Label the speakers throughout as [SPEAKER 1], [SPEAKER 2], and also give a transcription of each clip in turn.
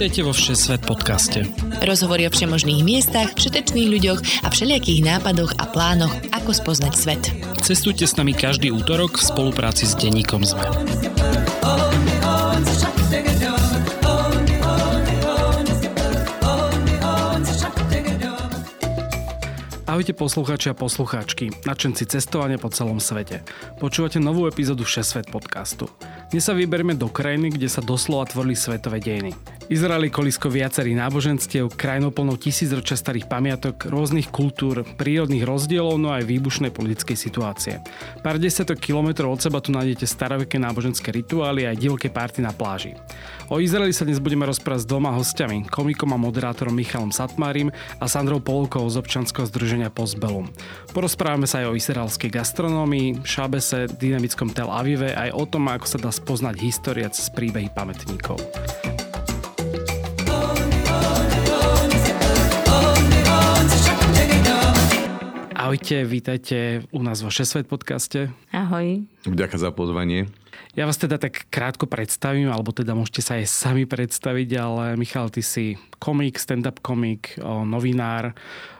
[SPEAKER 1] Vítajte vo Všesvet podcaste.
[SPEAKER 2] Rozhovory o všemožných miestach, všetečných ľuďoch a všelijakých nápadoch a plánoch, ako spoznať svet.
[SPEAKER 1] Cestujte s nami každý útorok v spolupráci s denníkom ZME. Ahojte poslucháči a poslucháčky, nadšenci cestovania po celom svete. Počúvate novú epizódu Všesvet podcastu. Dnes sa vyberieme do krajiny, kde sa doslova tvorili svetové dejiny. Izrael je kolisko viacerých náboženstiev, krajinou plnou tisícročia starých pamiatok, rôznych kultúr, prírodných rozdielov, no aj výbušnej politickej situácie. Pár desiatok kilometrov od seba tu nájdete staroveké náboženské rituály a aj divoké párty na pláži. O Izraeli sa dnes budeme rozprávať s dvoma hostiami, komikom a moderátorom Michalom Satmárim a Sandrou Polkou z občanského združenia Postbellum. Porozprávame sa aj o izraelskej gastronómii, šábese, dynamickom Tel Avive aj o tom, ako sa dá spoznať história cez príbehy pamätníkov. Ahojte, vítajte u nás vo Šesvet podcaste.
[SPEAKER 2] Ahoj.
[SPEAKER 3] Ďakujem za pozvanie.
[SPEAKER 1] Ja vás teda tak krátko predstavím, alebo teda môžete sa aj sami predstaviť, ale Michal, ty si komik, stand-up komik, novinár,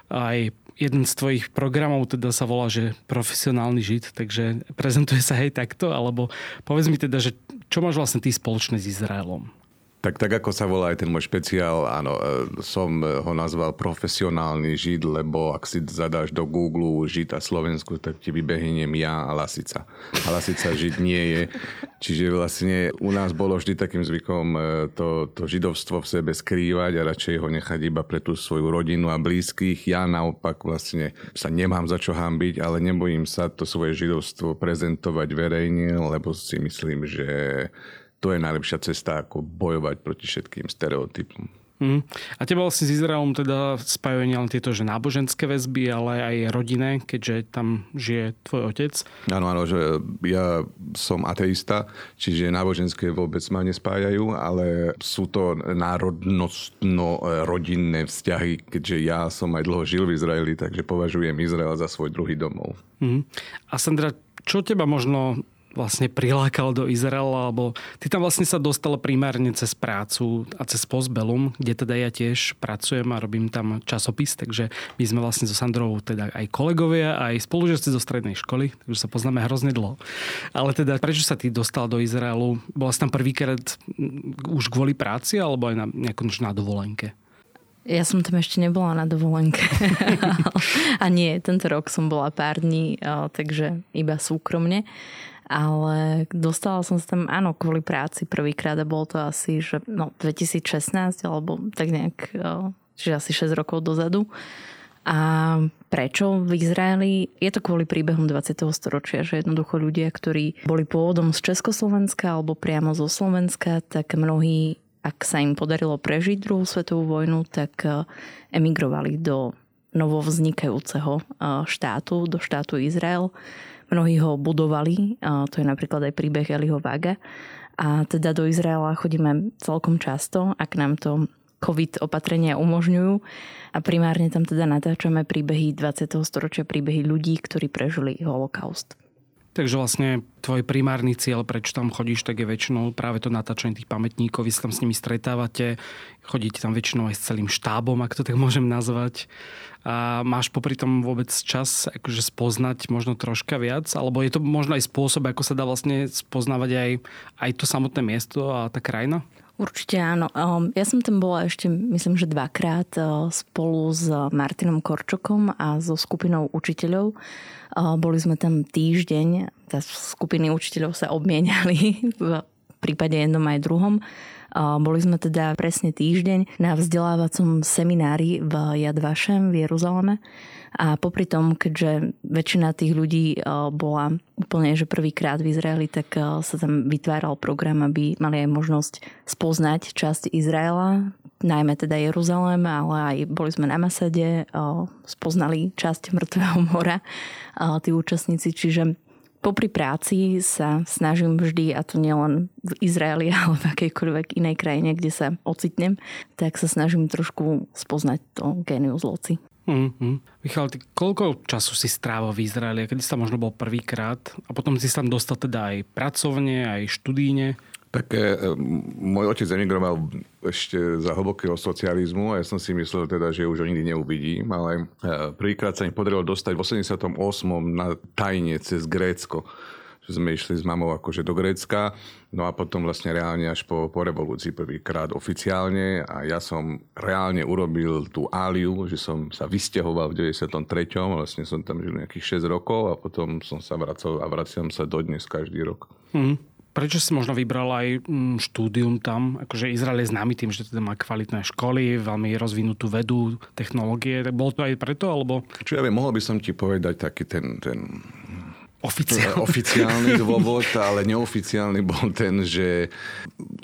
[SPEAKER 1] aj jeden z tvojich programov teda sa volá, že profesionálny žid, takže prezentuje sa aj takto, alebo povedz mi teda, že čo máš vlastne ty spoločné s Izraelom?
[SPEAKER 3] Tak, tak ako sa volá aj ten môj špeciál, áno, e, som ho nazval profesionálny žid, lebo ak si zadáš do Google žid a Slovensku, tak ti vybehnem ja a Lasica. A Lasica žid nie je. Čiže vlastne u nás bolo vždy takým zvykom e, to, to židovstvo v sebe skrývať a radšej ho nechať iba pre tú svoju rodinu a blízkych. Ja naopak vlastne sa nemám za čo hambiť, ale nebojím sa to svoje židovstvo prezentovať verejne, lebo si myslím, že to je najlepšia cesta, ako bojovať proti všetkým stereotypom.
[SPEAKER 1] Mm. A teba vlastne s Izraelom teda spájajú nielen tieto že náboženské väzby, ale aj rodinné, keďže tam žije tvoj otec.
[SPEAKER 3] Áno, áno, že ja som ateista, čiže náboženské vôbec ma nespájajú, ale sú to národnostno-rodinné vzťahy, keďže ja som aj dlho žil v Izraeli, takže považujem Izrael za svoj druhý domov.
[SPEAKER 1] Mm. A Sandra, čo teba možno vlastne prilákal do Izraela, alebo ty tam vlastne sa dostal primárne cez prácu a cez Postbellum, kde teda ja tiež pracujem a robím tam časopis, takže my sme vlastne so Sandrou teda aj kolegovia, aj spolužiaci zo strednej školy, takže sa poznáme hrozne dlho. Ale teda prečo sa ty dostal do Izraelu? Bola si tam prvýkrát už kvôli práci alebo aj na nejakom na dovolenke?
[SPEAKER 4] Ja som tam ešte nebola na dovolenke. a nie, tento rok som bola pár dní, takže iba súkromne ale dostala som sa tam, áno, kvôli práci prvýkrát a bolo to asi, že no, 2016 alebo tak nejak, čiže asi 6 rokov dozadu. A prečo v Izraeli? Je to kvôli príbehom 20. storočia, že jednoducho ľudia, ktorí boli pôvodom z Československa alebo priamo zo Slovenska, tak mnohí, ak sa im podarilo prežiť druhú svetovú vojnu, tak emigrovali do novovznikajúceho štátu, do štátu Izrael Mnohí ho budovali, to je napríklad aj príbeh Eliho Vaga. A teda do Izraela chodíme celkom často, ak nám to COVID opatrenia umožňujú. A primárne tam teda natáčame príbehy 20. storočia, príbehy ľudí, ktorí prežili holokaust.
[SPEAKER 1] Takže vlastne tvoj primárny cieľ, prečo tam chodíš, tak je väčšinou práve to natáčanie tých pamätníkov. Vy sa tam s nimi stretávate, chodíte tam väčšinou aj s celým štábom, ak to tak môžem nazvať. A máš popri tom vôbec čas akože spoznať možno troška viac? Alebo je to možno aj spôsob, ako sa dá vlastne spoznávať aj, aj to samotné miesto a tá krajina?
[SPEAKER 4] Určite áno. Ehm, ja som tam bola ešte, myslím, že dvakrát eh, spolu s Martinom Korčokom a so skupinou učiteľov. Ehm, boli sme tam týždeň, tá skupiny učiteľov sa obmieniali v prípade jednom aj druhom. Boli sme teda presne týždeň na vzdelávacom seminári v Yad Vashem v Jeruzaleme. A popri tom, keďže väčšina tých ľudí eh, bola úplne, že prvýkrát v Izraeli, tak eh, sa tam vytváral program, aby mali aj možnosť spoznať časť Izraela, najmä teda Jeruzalém, ale aj boli sme na Masade, eh, spoznali časť Mŕtvého mora, tí účastníci, čiže popri práci sa snažím vždy, a to nielen v Izraeli, ale v akejkoľvek inej krajine, kde sa ocitnem, tak sa snažím trošku spoznať to genius loci.
[SPEAKER 1] Mm-hmm. Michal, ty koľko času si strávil v Izraeli? Kedy si tam možno bol prvýkrát? A potom si tam dostal teda aj pracovne, aj študíne?
[SPEAKER 3] Tak e, môj otec emigroval ešte za hlbokého socializmu a ja som si myslel teda, že už ho nikdy neuvidím, ale e, prvýkrát sa mi podarilo dostať v 88. na tajne cez Grécko že sme išli s mamou akože do Grécka, no a potom vlastne reálne až po, po revolúcii prvýkrát oficiálne a ja som reálne urobil tú áliu, že som sa vysťahoval v 93. Vlastne som tam žil nejakých 6 rokov a potom som sa vracal a vraciam sa dodnes každý rok.
[SPEAKER 1] Hmm. Prečo si možno vybral aj mm, štúdium tam? Akože Izrael je známy tým, že teda má kvalitné školy, veľmi rozvinutú vedu, technológie. Bolo to aj preto, alebo?
[SPEAKER 3] Čo ja viem, mohol by som ti povedať taký ten, ten
[SPEAKER 1] Oficiálny.
[SPEAKER 3] Oficiálny dôvod, ale neoficiálny bol ten, že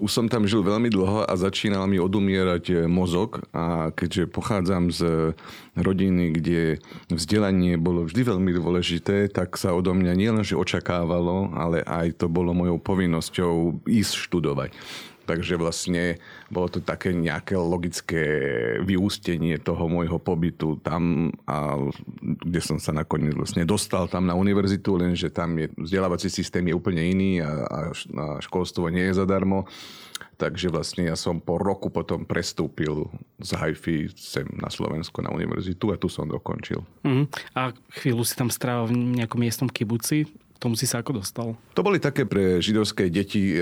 [SPEAKER 3] už som tam žil veľmi dlho a začínal mi odumierať mozog a keďže pochádzam z rodiny, kde vzdelanie bolo vždy veľmi dôležité, tak sa odo mňa nielenže očakávalo, ale aj to bolo mojou povinnosťou ísť študovať. Takže vlastne bolo to také nejaké logické vyústenie toho môjho pobytu tam, a kde som sa nakoniec vlastne dostal tam na univerzitu, lenže tam je vzdelávací systém je úplne iný a, a školstvo nie je zadarmo. Takže vlastne ja som po roku potom prestúpil z Haifi sem na Slovensko na univerzitu a tu som dokončil.
[SPEAKER 1] Mm. A chvíľu si tam strávil v nejakom miestnom kibuci tomu si sa ako dostal?
[SPEAKER 3] To boli také pre židovské deti e,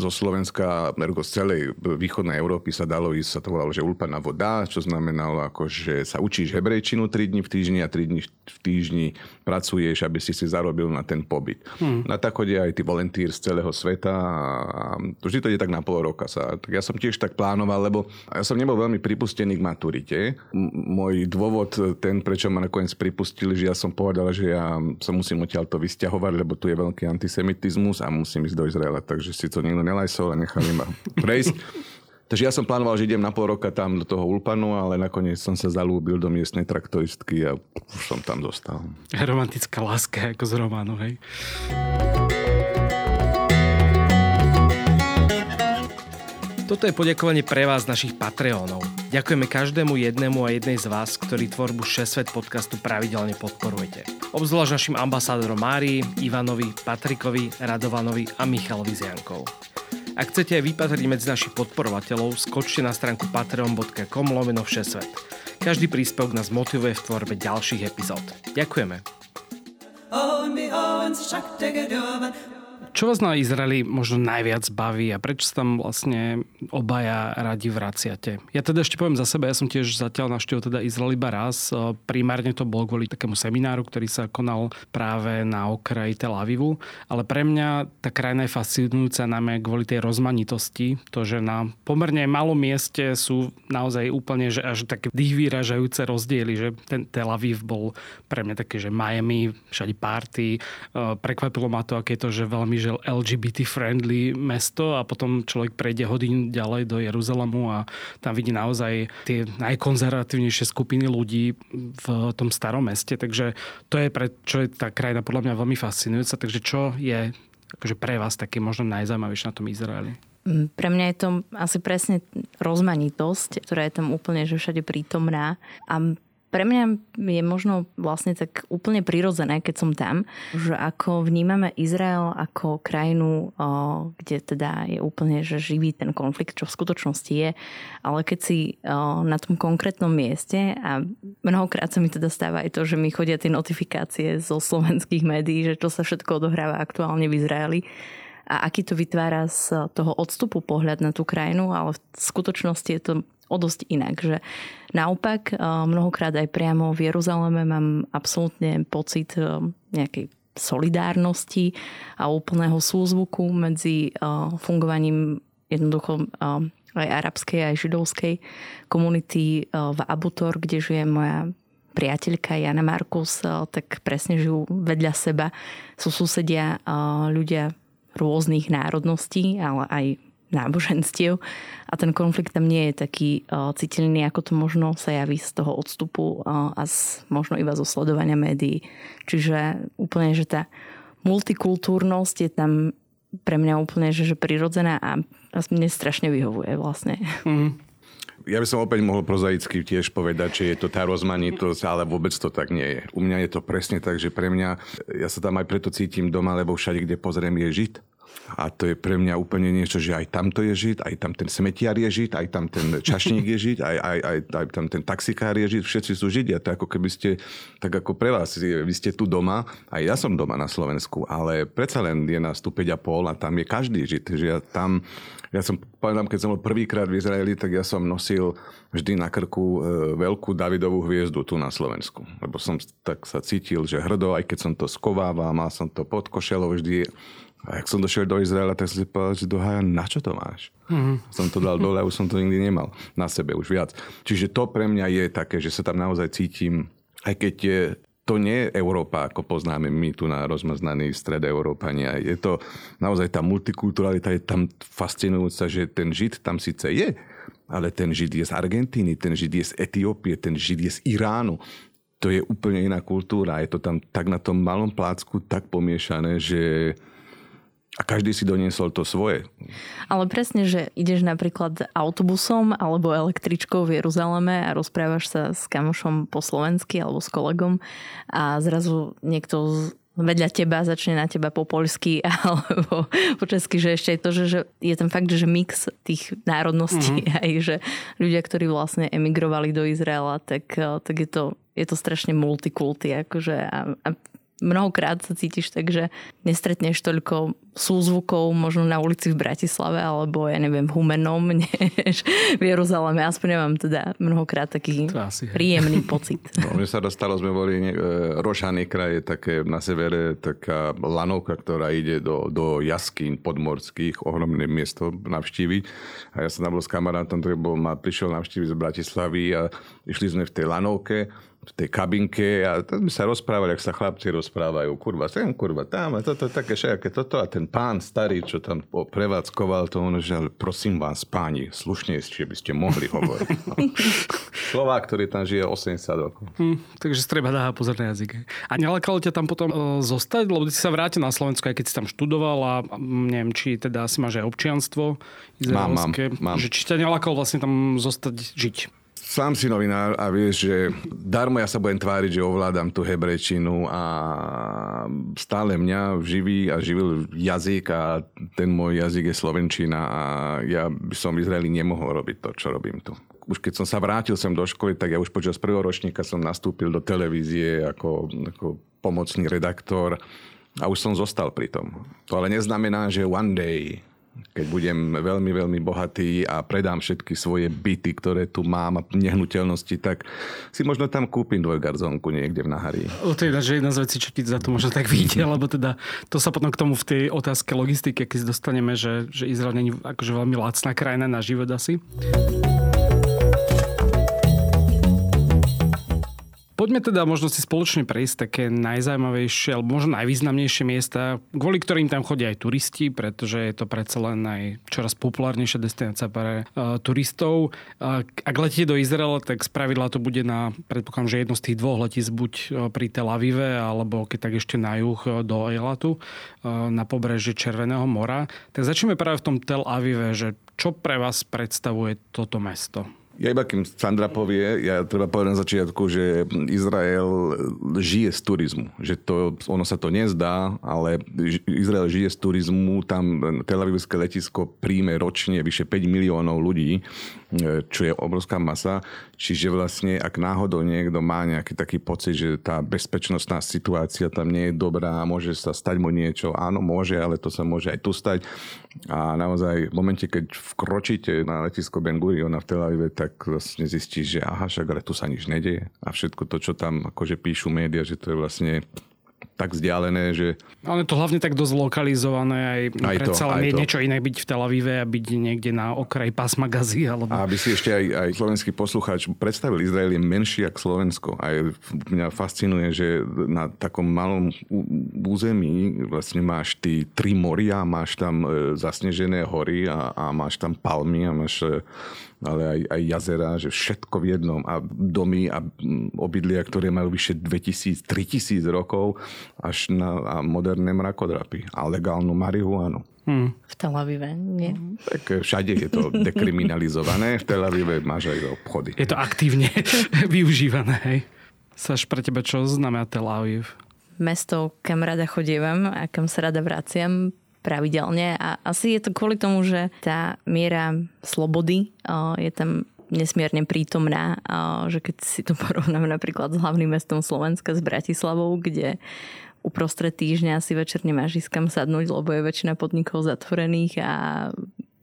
[SPEAKER 3] zo Slovenska, ergo z celej východnej Európy sa dalo ísť, sa to volalo, že ulpana voda, čo znamenalo ako, že sa učíš hebrejčinu 3 dní v týždni a 3 dní v týždni pracuješ, aby si si zarobil na ten pobyt. Hmm. Na tak chodia aj tí voluntír z celého sveta a vždy to ide tak na pol roka. Sa. Tak ja som tiež tak plánoval, lebo ja som nebol veľmi pripustený k maturite. M- môj dôvod ten, prečo ma nakoniec pripustili, že ja som povedal, že ja sa musím odtiaľ to vysť vysťahovať, lebo tu je veľký antisemitizmus a musím ísť do Izraela. Takže si to nikto nelajsol a nechali ma prejsť. Takže ja som plánoval, že idem na pol roka tam do toho Ulpanu, ale nakoniec som sa zalúbil do miestnej traktoristky a už som tam zostal.
[SPEAKER 1] Romantická láska ako z románu, hej? Toto je poďakovanie pre vás, našich Patreónov. Ďakujeme každému jednému a jednej z vás, ktorí tvorbu 6 Svet podcastu pravidelne podporujete. Obzvlášť našim ambasádorom Márii, Ivanovi, Patrikovi, Radovanovi a Michalovi Ziankov. Ak chcete aj vypatriť medzi našich podporovateľov, skočte na stránku patreon.com lomeno všesvet. Každý príspevok nás motivuje v tvorbe ďalších epizód. Ďakujeme. Čo vás na Izraeli možno najviac baví a prečo sa tam vlastne obaja radi vraciate? Ja teda ešte poviem za seba, ja som tiež zatiaľ navštívil teda Izrael iba raz. Primárne to bol kvôli takému semináru, ktorý sa konal práve na okraji Tel Avivu. Ale pre mňa tá krajina je fascinujúca najmä kvôli tej rozmanitosti. To, že na pomerne malom mieste sú naozaj úplne že až také dých vyražajúce rozdiely, že ten Tel Aviv bol pre mňa také, že Miami, všade party. Prekvapilo ma to, aké to, že veľmi že LGBT-friendly mesto a potom človek prejde hodín ďalej do Jeruzalemu a tam vidí naozaj tie najkonzervatívnejšie skupiny ľudí v tom starom meste. Takže to je, pre, čo je tá krajina podľa mňa veľmi fascinujúca. Takže čo je akože pre vás také možno najzaujímavejšie na tom Izraeli?
[SPEAKER 4] Mm, pre mňa je to asi presne rozmanitosť, ktorá je tam úplne že všade prítomná. A pre mňa je možno vlastne tak úplne prirodzené, keď som tam, že ako vnímame Izrael ako krajinu, kde teda je úplne že živý ten konflikt, čo v skutočnosti je, ale keď si na tom konkrétnom mieste a mnohokrát sa mi teda stáva aj to, že mi chodia tie notifikácie zo slovenských médií, že čo sa všetko odohráva aktuálne v Izraeli, a aký to vytvára z toho odstupu pohľad na tú krajinu, ale v skutočnosti je to o dosť inak. Že naopak, eh, mnohokrát aj priamo v Jeruzaleme mám absolútne pocit eh, nejakej solidárnosti a úplného súzvuku medzi eh, fungovaním jednoducho aj arabskej, aj židovskej komunity v Abutor, kde žije moja priateľka Jana Markus, tak presne žijú vedľa seba. Sú susedia ľudia rôznych národností, ale aj náboženstiev a ten konflikt tam nie je taký uh, citeľný, ako to možno sa javí z toho odstupu uh, a z, možno iba zo sledovania médií. Čiže úplne, že tá multikultúrnosť je tam pre mňa úplne, že, že prirodzená a, a mne strašne vyhovuje vlastne. Mm.
[SPEAKER 3] Ja by som opäť mohol prozaicky tiež povedať, že je to tá rozmanitosť, ale vôbec to tak nie je. U mňa je to presne tak, že pre mňa, ja sa tam aj preto cítim doma, lebo všade, kde pozriem, je žid A to je pre mňa úplne niečo, že aj tam to je žid, aj tam ten smetiar je žid, aj tam ten čašník je žid, aj, aj, aj, aj tam ten taxikár je žid, všetci sú židia. To ako keby ste, tak ako pre vás, vy ste tu doma, aj ja som doma na Slovensku, ale predsa len je nás tu 5,5 a tam je každý žid. Že ja tam, ja som, povedám, keď som bol prvýkrát v Izraeli, tak ja som nosil vždy na krku e, veľkú Davidovú hviezdu tu na Slovensku. Lebo som tak sa cítil, že hrdo, aj keď som to skovával, mal som to pod košelou vždy a jak som došiel do Izraela, tak som si povedal, že dohaja, na čo to máš? Mm-hmm. Som to dal dole už som to nikdy nemal na sebe už viac. Čiže to pre mňa je také, že sa tam naozaj cítim, aj keď je, to nie je Európa, ako poznáme my tu na rozmaznaný stred Európania. Je to naozaj tá multikulturalita je tam fascinujúca, že ten Žid tam síce je, ale ten Žid je z Argentíny, ten Žid je z Etiópie, ten Žid je z Iránu. To je úplne iná kultúra. Je to tam tak na tom malom plácku tak pomiešané, že a každý si doniesol to svoje.
[SPEAKER 4] Ale presne, že ideš napríklad autobusom alebo električkou v Jeruzaleme a rozprávaš sa s kamošom po slovensky alebo s kolegom a zrazu niekto vedľa teba začne na teba po poľsky alebo po česky, že ešte je to, že, že je ten fakt, že mix tých národností mm-hmm. aj, že ľudia, ktorí vlastne emigrovali do Izraela, tak, tak je to je to strašne multikulty, akože a, a mnohokrát sa cítiš tak, že nestretneš toľko súzvukov možno na ulici v Bratislave alebo ja neviem v Humenom než v Jeruzaleme. Aspoň ja mám teda mnohokrát taký asi, príjemný pocit.
[SPEAKER 3] No, mne sa dostalo, sme boli e, Rošany kraj, také na severe taká lanovka, ktorá ide do, do jaskín podmorských, ohromné miesto navštíviť. A ja som tam bol s kamarátom, ktorý bol, ma prišiel navštíviť z Bratislavy a išli sme v tej lanovke v tej kabinke a tam sa rozprávali, ak sa chlapci rozprávajú, kurva sem, kurva tam a toto také všaké toto a ten pán starý, čo tam prevádzkoval, to on, že prosím vás, páni, slušne ste by ste mohli hovoriť. Slovák, ktorý tam žije 80 rokov.
[SPEAKER 1] Hm, takže treba dá pozor na jazyk. A nelakalo ťa tam potom uh, zostať, lebo ty si sa vrátil na Slovensku, aj keď si tam študoval a neviem, či teda asi máš aj občianstvo izraelské. Mám, mám, mám. Že či ťa nelakalo vlastne tam zostať žiť?
[SPEAKER 3] Sám si novinár a vieš, že darmo ja sa budem tváriť, že ovládam tú hebrejčinu a stále mňa živí a živil jazyk a ten môj jazyk je slovenčina a ja by som v Izraeli nemohol robiť to, čo robím tu. Už keď som sa vrátil sem do školy, tak ja už počas prvého ročníka som nastúpil do televízie ako, ako pomocný redaktor a už som zostal pri tom. To ale neznamená, že one day keď budem veľmi, veľmi bohatý a predám všetky svoje byty, ktoré tu mám a nehnuteľnosti, tak si možno tam kúpim dvojgarzónku niekde v Naharí.
[SPEAKER 1] O, to je jedna z vecí, čo ti za to možno tak vyjde, lebo teda to sa potom k tomu v tej otázke logistiky, keď dostaneme, že, že Izrael není akože veľmi lacná krajina na život asi. Poďme teda možno si spoločne prejsť také najzaujímavejšie alebo možno najvýznamnejšie miesta, kvôli ktorým tam chodia aj turisti, pretože je to predsa len aj čoraz populárnejšia destinácia pre uh, turistov. Uh, ak letíte do Izraela, tak spravidla to bude na, predpokladám, že jedno z tých dvoch letíc buď pri Tel Avive, alebo keď tak ešte na juh do Eilatu, uh, na pobreží Červeného mora. Tak začneme práve v tom Tel Avive, že čo pre vás predstavuje toto mesto?
[SPEAKER 3] Ja iba kým Sandra povie, ja treba povedať na začiatku, že Izrael žije z turizmu. Že to, ono sa to nezdá, ale Izrael žije z turizmu. Tam Tel Avivské letisko príjme ročne vyše 5 miliónov ľudí, čo je obrovská masa. Čiže vlastne, ak náhodou niekto má nejaký taký pocit, že tá bezpečnostná situácia tam nie je dobrá, môže sa stať mu niečo, áno, môže, ale to sa môže aj tu stať. A naozaj v momente, keď vkročíte na letisko Ben Guriona v Tel Avive, tak vlastne zistíš, že aha, však ale tu sa nič nedeje. A všetko to, čo tam akože píšu médiá, že to je vlastne tak vzdialené, že...
[SPEAKER 1] Ale to hlavne tak dosť lokalizované, aj, aj predsa len je to. niečo iné byť v Tel Avive a byť niekde na okraji pásma Gazy. Alebo...
[SPEAKER 3] A aby si ešte aj, aj slovenský poslucháč predstavil, Izrael je menší ako Slovensko. A mňa fascinuje, že na takom malom území vlastne máš ty tri moria, máš tam e, zasnežené hory a, a máš tam palmy a máš e, ale aj, aj jazera, že všetko v jednom a domy a obydlia, ktoré majú vyše 2000, 3000 rokov až na a moderné mrakodrapy a legálnu marihuanu.
[SPEAKER 4] Hmm. V Tel Avive, nie?
[SPEAKER 3] Tak eh, všade je to dekriminalizované, v Tel Avive máš aj obchody.
[SPEAKER 1] Je to aktívne využívané, hej? Saš, pre teba čo znamená Tel Aviv?
[SPEAKER 4] Mesto, kam rada chodievam a kam sa rada vraciam pravidelne. A asi je to kvôli tomu, že tá miera slobody je tam nesmierne prítomná, že keď si to porovnáme napríklad s hlavným mestom Slovenska, s Bratislavou, kde uprostred týždňa si večer nemáš ísť kam sadnúť, lebo je väčšina podnikov zatvorených a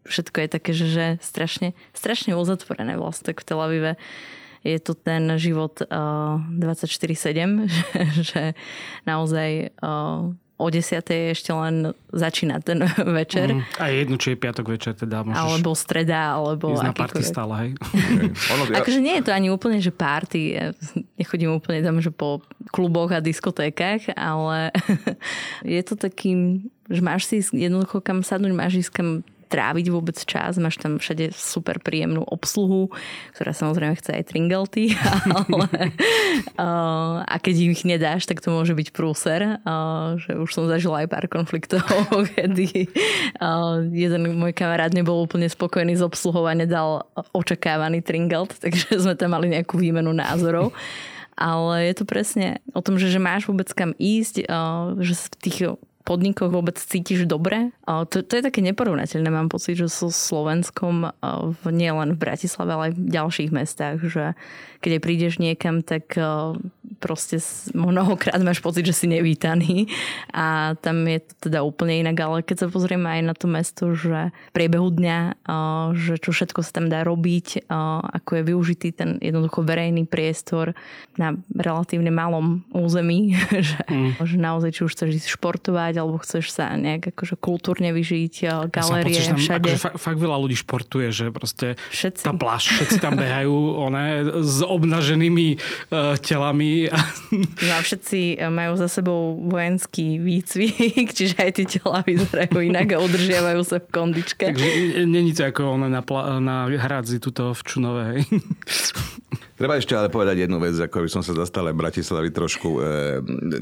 [SPEAKER 4] všetko je také, že, že strašne, strašne uzatvorené vlastne. Tak v Tel Avive je to ten život uh, 24-7, že, že naozaj uh, o 10. ešte len začína ten večer. Mm,
[SPEAKER 1] a je jedno, či je piatok večer, teda môžeš...
[SPEAKER 4] Alebo streda, alebo...
[SPEAKER 1] Ísť na party stále, hej.
[SPEAKER 4] ono, ja... Akože nie je to ani úplne, že party. Ja nechodím úplne tam, že po kluboch a diskotékach, ale je to takým, že máš si jednoducho kam sadnúť, máš ísť kam tráviť vôbec čas. Máš tam všade super príjemnú obsluhu, ktorá samozrejme chce aj tringelty, ale uh, a keď ich nedáš, tak to môže byť prúser. Uh, že už som zažila aj pár konfliktov, kedy uh, jeden môj kamarát nebol úplne spokojný s obsluhou a nedal očakávaný tringelt, takže sme tam mali nejakú výmenu názorov ale je to presne o tom, že, že máš vôbec kam ísť, že v tých podnikoch vôbec cítiš dobre. To, to je také neporovnateľné, mám pocit, že so Slovenskom nie len v Bratislave, ale aj v ďalších mestách, že keď prídeš niekam, tak proste mnohokrát máš pocit, že si nevítaný a tam je to teda úplne inak, ale keď sa pozrieme aj na to mesto, že v priebehu dňa, že čo všetko sa tam dá robiť, ako je využitý ten jednoducho verejný priestor na relatívne malom území, že, mm. že naozaj či už chceš ísť športovať, alebo chceš sa nejak akože kultúrne vyžiť, galérie, ja všade.
[SPEAKER 1] Akože fakt, fakt veľa ľudí športuje, že proste všetci. tá pláž, všetci tam behajú one, s obnaženými uh, telami.
[SPEAKER 4] No a všetci e, majú za sebou vojenský výcvik, čiže aj tie tela vyzerajú inak a udržiavajú sa v kondičke.
[SPEAKER 1] Takže není to ako one na, pla- na hradzi tuto v Čunove.
[SPEAKER 3] Treba ešte ale povedať jednu vec, ako by som sa zastal aj Bratislavy trošku. E,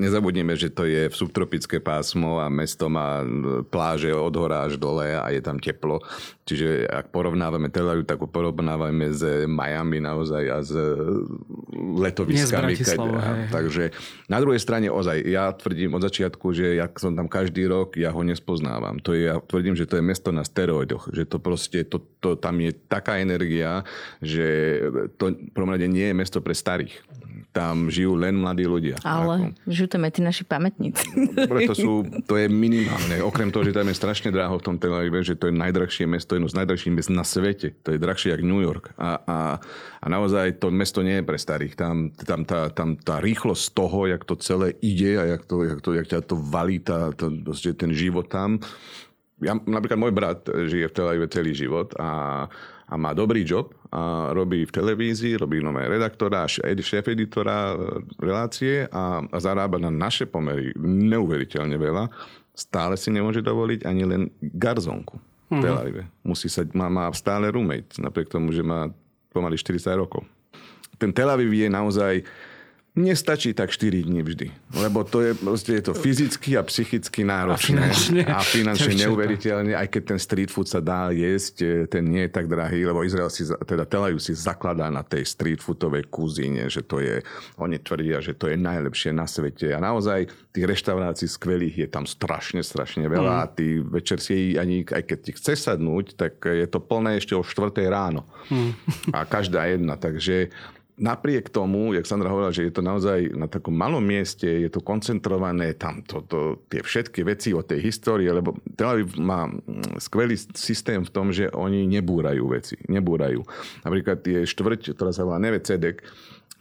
[SPEAKER 3] nezabudnime, že to je v subtropické pásmo a mesto má pláže od hora až dole a je tam teplo. Čiže ak porovnávame Tel Aviv, tak porovnávame s Miami naozaj a s letoviskami. Takže na druhej strane ozaj, ja tvrdím od začiatku, že ja som tam každý rok, ja ho nespoznávam. To je, ja tvrdím, že to je mesto na steroidoch. Že to proste, to, to, tam je taká energia, že to prvom rade nie je mesto pre starých. Tam žijú len mladí ľudia.
[SPEAKER 4] Ale ako. žijú tam aj tí naši pamätníci.
[SPEAKER 3] Preto sú, to je minimálne. Okrem toho, že tam je strašne dráho v tom Tel Avive, že to je najdrahšie mesto, jedno z najdrahších mest na svete. To je drahšie ako New York. A, a, a naozaj to mesto nie je pre starých. Tam, tam, tá, tam tá rýchlosť toho, jak to celé ide a jak, to, jak, to, jak ťa to valí, tá, to, ten život tam. Ja, napríklad môj brat žije v Tel Avive celý život a a má dobrý job a robí v televízii, robí nové redaktora, šéf editora e, relácie a, a zarába na naše pomery neuveriteľne veľa. Stále si nemôže dovoliť ani len garzonku v Tel Avive. Musí sa, má, má stále roommate, napriek tomu, že má pomaly 40 rokov. Ten Tel Aviv je naozaj Nestačí tak 4 dní vždy, lebo to je, proste je to fyzicky a psychicky náročné. A finančne, a finančne neuveriteľne, aj keď ten street food sa dá jesť, e, ten nie je tak drahý, lebo Izrael si, teda Tel Aviv si zakladá na tej street foodovej kuzíne, že to je, oni tvrdia, že to je najlepšie na svete a naozaj tých reštaurácií skvelých je tam strašne, strašne veľa mm. a ty večer si ani, aj keď ti chce sadnúť, tak je to plné ešte o 4 ráno. Mm. A každá jedna, takže napriek tomu, jak Sandra hovorila, že je to naozaj na takom malom mieste, je to koncentrované tam to, to, tie všetky veci o tej histórii, lebo Tel Aviv má mm, skvelý systém v tom, že oni nebúrajú veci. Nebúrajú. Napríklad tie štvrť, ktorá sa volá Neve Cedek,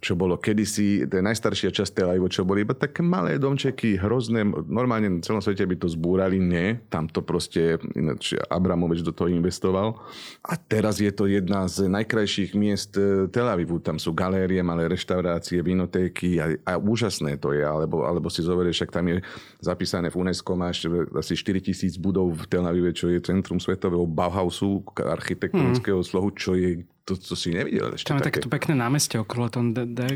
[SPEAKER 3] čo bolo kedysi, to je najstaršia časť Tel Avivu, čo boli iba také malé domčeky, hrozné, normálne na celom svete by to zbúrali, nie, tam to proste, ináč Abramovič do toho investoval. A teraz je to jedna z najkrajších miest e, Tel Avivu, tam sú galérie, malé reštaurácie, vinotéky a, a úžasné to je, alebo, alebo si zoberieš, však tam je zapísané v UNESCO, máš asi 4000 budov v Tel Avive, čo je centrum svetového Bauhausu, architektonického mm. slohu, čo je to, to si nevidel ešte.
[SPEAKER 1] Tam je takéto pekné námestie okolo tom de, de,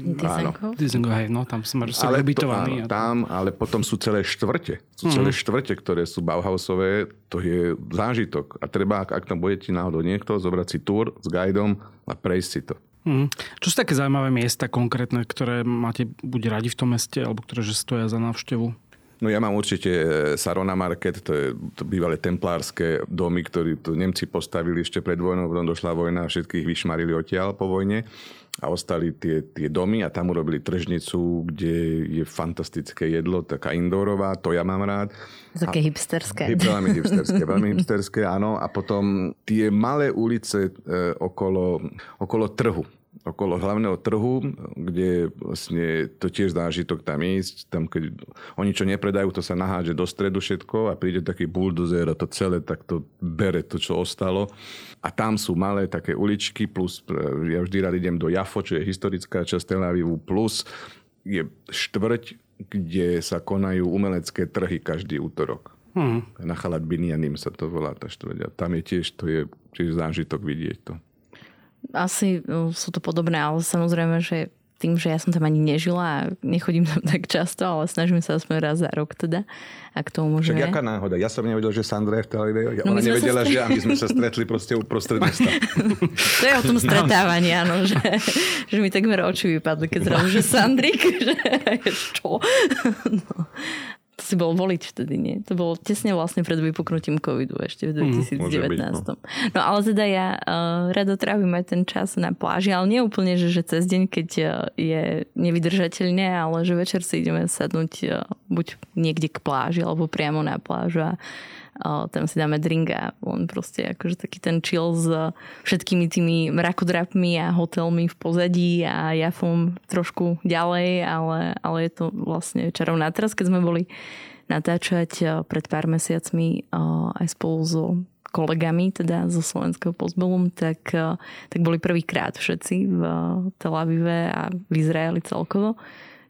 [SPEAKER 1] Dizenko, hej, no, tam som
[SPEAKER 3] ale ubytovaný. To, áno, tam, ale potom sú celé štvrte. Sú celé mm. štvrte, ktoré sú Bauhausové, to je zážitok. A treba, ak, ak tam budete náhodou niekto, zobrať si túr s guidom a prejsť si to.
[SPEAKER 1] Mm. Čo sú také zaujímavé miesta konkrétne, ktoré máte buď radi v tom meste, alebo ktoré že stoja za návštevu?
[SPEAKER 3] No ja mám určite e, Sarona Market, to je to bývalé templárske domy, ktoré tu Nemci postavili ešte pred vojnou, potom došla vojna a všetkých vyšmarili odtiaľ po vojne a ostali tie, tie domy a tam urobili tržnicu, kde je fantastické jedlo, taká indoorová, to ja mám rád.
[SPEAKER 4] Také hipsterské.
[SPEAKER 3] Veľmi hipsterské, veľmi hipsterské, áno. A potom tie malé ulice e, okolo, okolo trhu okolo hlavného trhu, kde vlastne to tiež zážitok tam ísť. Tam, keď oni čo nepredajú, to sa naháže do stredu všetko a príde taký buldozer a to celé tak to bere to, čo ostalo. A tam sú malé také uličky, plus ja vždy rád idem do Jafo, čo je historická časť Tel Avivu, plus je štvrť, kde sa konajú umelecké trhy každý útorok. Hmm. Na Chalat Binianim sa to volá tá štvrť. A tam je tiež, to je tiež zážitok vidieť to.
[SPEAKER 4] Asi no, sú to podobné, ale samozrejme, že tým, že ja som tam ani nežila a nechodím tam tak často, ale snažím sa aspoň raz za rok teda, ak to umožňuje.
[SPEAKER 3] Však jaká náhoda? Ja som nevedel, že Sandra je v Tel no, Ona nevedela, že my sme sa stretli proste uprostred mesta.
[SPEAKER 4] to je o tom stretávaní, áno, že, že mi takmer oči vypadli, keď zrazu, že Sandrik, že čo? No. To si bol voliť vtedy, nie? To bolo tesne vlastne pred vypuknutím covidu ešte v 2019. Mm, byť, no. no ale teda ja uh, rado trávim aj ten čas na pláži, ale nie úplne, že, že cez deň, keď uh, je nevydržateľne, ale že večer si ideme sadnúť uh, buď niekde k pláži, alebo priamo na plážu a tam si dáme drink a on proste akože taký ten chill s všetkými tými mrakodrapmi a hotelmi v pozadí a jafom trošku ďalej, ale, ale je to vlastne čarovná. Teraz, keď sme boli natáčať pred pár mesiacmi aj spolu so kolegami, teda zo slovenského pozbelum, tak, tak boli prvýkrát všetci v Tel Avive a v Izraeli celkovo.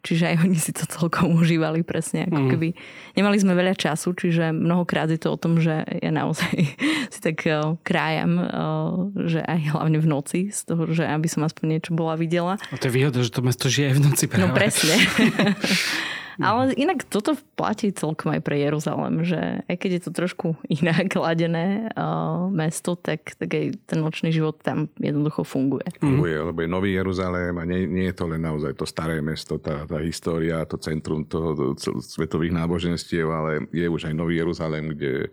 [SPEAKER 4] Čiže aj oni si to celkom užívali presne, ako mm. keby nemali sme veľa času, čiže mnohokrát je to o tom, že ja naozaj si tak uh, krájam, uh, že aj hlavne v noci, z toho, že aby som aspoň niečo bola videla.
[SPEAKER 1] A to je výhoda, že to mesto žije aj v noci
[SPEAKER 4] práve. No presne. Ale inak toto platí celkom aj pre Jeruzalem, že aj keď je to trošku inak ladené uh, mesto, tak, tak aj ten nočný život tam jednoducho funguje.
[SPEAKER 3] Funguje, lebo je Nový Jeruzalém a nie, nie je to len naozaj to staré mesto, tá, tá história, to centrum toho svetových náboženstiev, ale je už aj Nový Jeruzalém, kde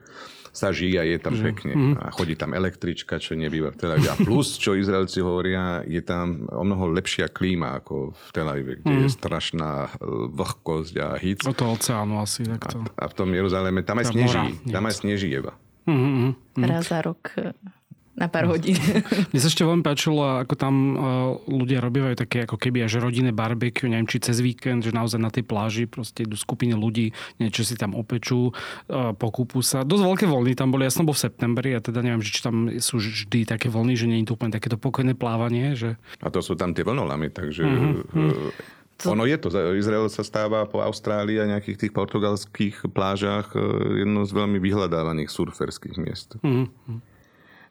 [SPEAKER 3] sa žije a je tam pekne. Mm-hmm. A chodí tam električka, čo nebýva v Tel Avive. A plus, čo Izraelci hovoria, je tam o mnoho lepšia klíma ako v Tel Avive, kde mm-hmm. je mhm. strašná e, vlhkosť a hic.
[SPEAKER 1] O to oceánu asi.
[SPEAKER 3] Takto. A, a v tom Jeruzaleme, tam aj sneží. Tam aj sneží Eva.
[SPEAKER 4] Mm-hmm. Raz za rok e, na pár hodín.
[SPEAKER 1] Mne sa ešte veľmi páčilo, ako tam uh, ľudia robívajú také ako keby až rodinné barbecue, neviem, či cez víkend, že naozaj na tej pláži proste idú skupiny ľudí, niečo si tam opečú, uh, pokúpu sa. Dosť veľké voľny tam boli, ja som bol v septembri a teda neviem, či tam sú vždy také voľny, že nie je to úplne takéto pokojné plávanie. Že...
[SPEAKER 3] A to sú tam tie vlnolamy, takže... Uh-huh. To... Ono je to. Izrael sa stáva po Austrálii a nejakých tých portugalských plážach jedno z veľmi vyhľadávaných surferských miest. Mm-hmm.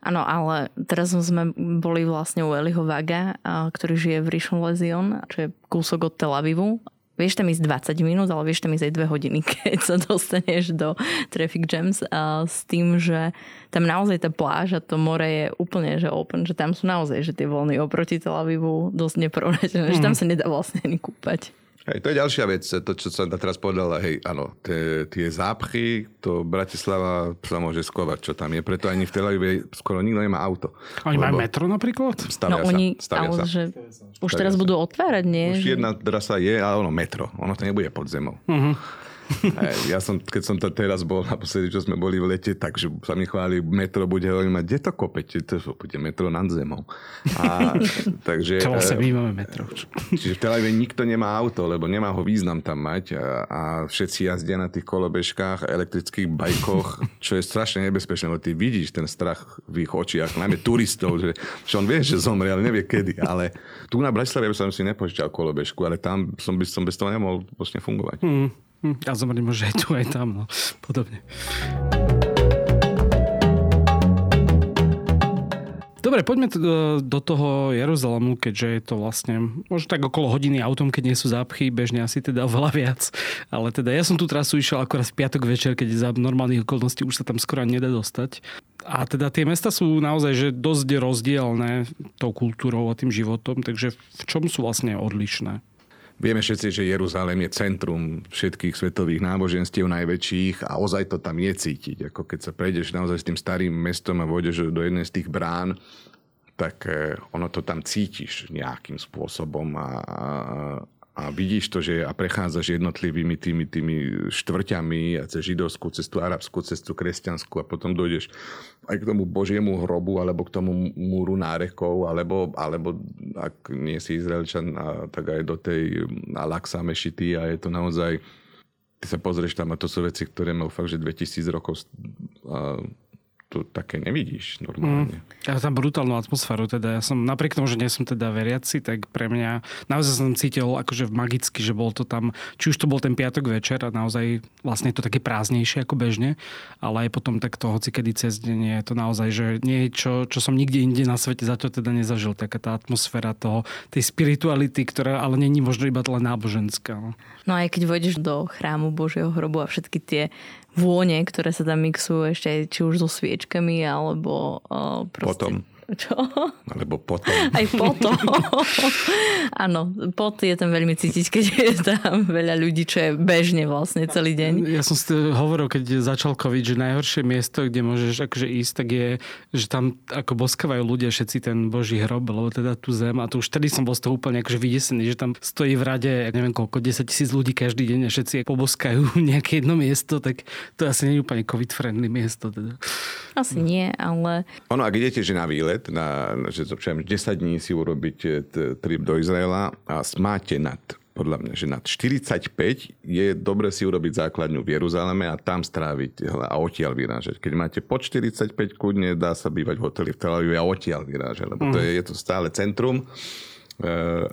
[SPEAKER 4] Áno, ale teraz sme boli vlastne u Eliho Vaga, ktorý žije v Rishon Lezion, čo je kúsok od Tel Avivu. Vieš tam ísť 20 minút, ale vieš tam ísť aj 2 hodiny, keď sa dostaneš do traffic jams a s tým, že tam naozaj tá pláž a to more je úplne že open, že tam sú naozaj že tie voľny oproti Tel Avivu dosť neporovnateľné, mm. že tam sa nedá vlastne ani kúpať.
[SPEAKER 3] Hej, to je ďalšia vec, to, čo som teraz povedala, hej, áno, tie, tie zápchy, to Bratislava sa môže skovať, čo tam je, preto ani v Tel Avive skoro nikto nemá auto.
[SPEAKER 1] Oni majú metro napríklad?
[SPEAKER 4] Stavia no, sa, oni, stavia ale sa. Že už stavia teraz sa. budú otvárať, nie?
[SPEAKER 3] Už jedna trasa je, ale ono metro, ono to nebude pod zemou. Uh-huh. Ja som, keď som to teraz bol naposledy, čo sme boli v lete, takže sa mi chváli, metro bude hovoriť, kde to kopete? To bude metro nad zemou. A, takže,
[SPEAKER 1] to vlastne my máme metro.
[SPEAKER 3] Čiže v Tel nikto nemá auto, lebo nemá ho význam tam mať a, a všetci jazdia na tých kolobežkách, elektrických bajkoch, čo je strašne nebezpečné, lebo ty vidíš ten strach v ich očiach, najmä turistov, že, že on vie, že zomrie, ale nevie kedy. Ale tu na Bratislave som si nepožičal kolobežku, ale tam som by som bez toho nemohol vlastne fungovať. Hmm.
[SPEAKER 1] Hm, ja zomriem že aj tu, aj tam, no. Podobne. Dobre, poďme do toho Jeruzalemu, keďže je to vlastne možno tak okolo hodiny autom, keď nie sú zápchy, bežne asi teda oveľa viac. Ale teda ja som tú trasu išiel akorát v piatok večer, keď za normálnych okolností už sa tam skoro nedá dostať. A teda tie mesta sú naozaj že dosť rozdielne tou kultúrou a tým životom, takže v čom sú vlastne odlišné?
[SPEAKER 3] Vieme všetci, že Jeruzalém je centrum všetkých svetových náboženstiev najväčších a ozaj to tam je cítiť. Ako keď sa prejdeš naozaj s tým starým mestom a vôjdeš do jednej z tých brán, tak eh, ono to tam cítiš nejakým spôsobom a, a, vidíš to, že a prechádzaš jednotlivými tými, tými štvrťami a cez židovskú cestu, arabskú cestu, kresťanskú a potom dojdeš aj k tomu božiemu hrobu alebo k tomu múru nárekov alebo, alebo ak nie si Izraelčan, a, tak aj do tej Alaksa Mešity a je to naozaj ty sa pozrieš tam a to sú veci, ktoré majú fakt, že 2000 rokov a, to také nevidíš normálne. Mm.
[SPEAKER 1] Ja tam brutálnu atmosféru, teda ja som, napriek tomu, že nie som teda veriaci, tak pre mňa naozaj som cítil akože magicky, že bol to tam, či už to bol ten piatok večer a naozaj vlastne je to také prázdnejšie ako bežne, ale aj potom takto hoci kedy cez deň je to naozaj, že niečo, čo som nikde inde na svete za to teda nezažil, taká tá atmosféra toho, tej spirituality, ktorá ale není možno iba len náboženská. No.
[SPEAKER 4] No aj keď vojdeš do chrámu Božieho hrobu a všetky tie vône, ktoré sa tam mixujú ešte aj či už so sviečkami alebo uh, proste...
[SPEAKER 3] Potom.
[SPEAKER 4] Čo?
[SPEAKER 3] Alebo potom.
[SPEAKER 4] Aj potom. Áno, pot je tam veľmi cítiť, keď je tam veľa ľudí, čo je bežne vlastne celý deň.
[SPEAKER 1] Ja som si hovoril, keď začal COVID, že najhoršie miesto, kde môžeš akože ísť, tak je, že tam ako boskávajú ľudia všetci ten boží hrob, lebo teda tú zem. A to už vtedy som bol z toho úplne akože vydesený, že tam stojí v rade, neviem koľko, 10 tisíc ľudí každý deň a všetci poboskajú nejaké jedno miesto, tak to asi nie je úplne COVID-friendly miesto. Teda.
[SPEAKER 4] Asi nie, ale...
[SPEAKER 3] Ono, ak idete že na výlet, na, že to, 10 dní si urobíte trip do Izraela a máte nad podľa mňa, že nad 45 je dobre si urobiť základňu v Jeruzaleme a tam stráviť a odtiaľ vyrážať. Keď máte po 45 kudne, dá sa bývať v hoteli v Tel Avive a odtiaľ vyrážať, lebo to je, je to stále centrum.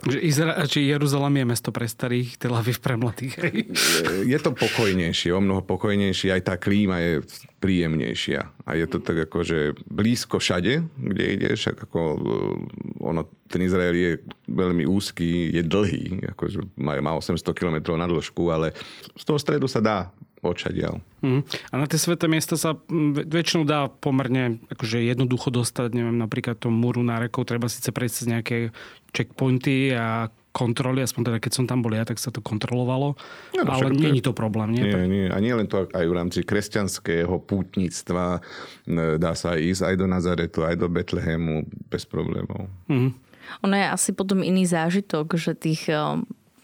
[SPEAKER 1] Že Izra- či Jeruzalem je mesto pre starých, Tel Aviv pre mladých.
[SPEAKER 3] Je to pokojnejšie, o mnoho pokojnejšie, aj tá klíma je príjemnejšia. A je to tak ako, že blízko všade, kde ideš, ako ono, ten Izrael je veľmi úzky, je dlhý, akože má, má 800 km na dĺžku, ale z toho stredu sa dá odšadiaľ.
[SPEAKER 1] Mm. A na tie sveté miesta sa väčšinou dá pomerne akože jednoducho dostať, neviem, napríklad tomu múru nárekov, treba síce prejsť cez nejaké checkpointy a kontroly, aspoň teda keď som tam bol ja, tak sa to kontrolovalo. No, no ale nie je to problém, nie?
[SPEAKER 3] Nie, nie. A nie len to aj v rámci kresťanského pútnictva dá sa ísť aj do Nazaretu, aj do Betlehemu bez problémov. Mm.
[SPEAKER 4] Ono je asi potom iný zážitok, že tých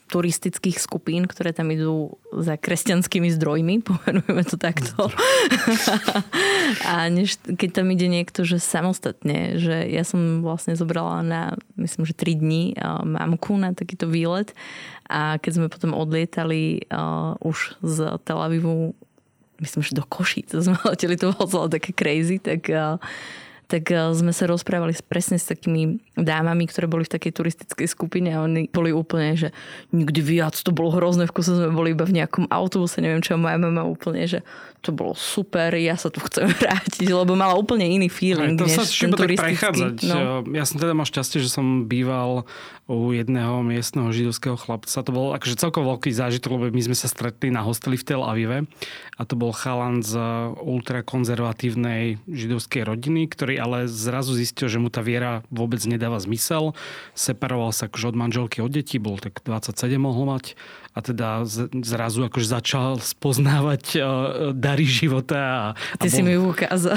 [SPEAKER 4] turistických skupín, ktoré tam idú za kresťanskými zdrojmi, pomenujeme to takto. a než, keď tam ide niekto, že samostatne, že ja som vlastne zobrala na, myslím, že 3 dní mamku na takýto výlet a keď sme potom odlietali uh, už z Tel Avivu myslím, že do Košíc sme leteli, to bolo také crazy, tak uh, tak eh, sme sa rozprávali presne s takými dámami, ktoré boli v takej turistickej skupine a oni boli úplne, že nikdy viac, to bolo hrozné, v kuse sme boli iba v nejakom autobuse, neviem čo, moja mama úplne, že to bolo super, ja sa tu chcem vrátiť, lebo mala úplne iný feeling,
[SPEAKER 1] Aj, to
[SPEAKER 4] než
[SPEAKER 1] sa
[SPEAKER 4] ten turistický.
[SPEAKER 1] No. Ja som teda mal šťastie, že som býval u jedného miestneho židovského chlapca. To bol akože celkom veľký zážitok, lebo my sme sa stretli na hosteli v Tel Avive a to bol chalan z ultrakonzervatívnej židovskej rodiny, ktorý ale zrazu zistil, že mu tá viera vôbec nedáva zmysel. Separoval sa akože od manželky, od detí, bol tak 27 mohol mať a teda zrazu akože začal spoznávať uh, dary života. A,
[SPEAKER 4] Ty
[SPEAKER 1] a
[SPEAKER 4] si mi ukázal.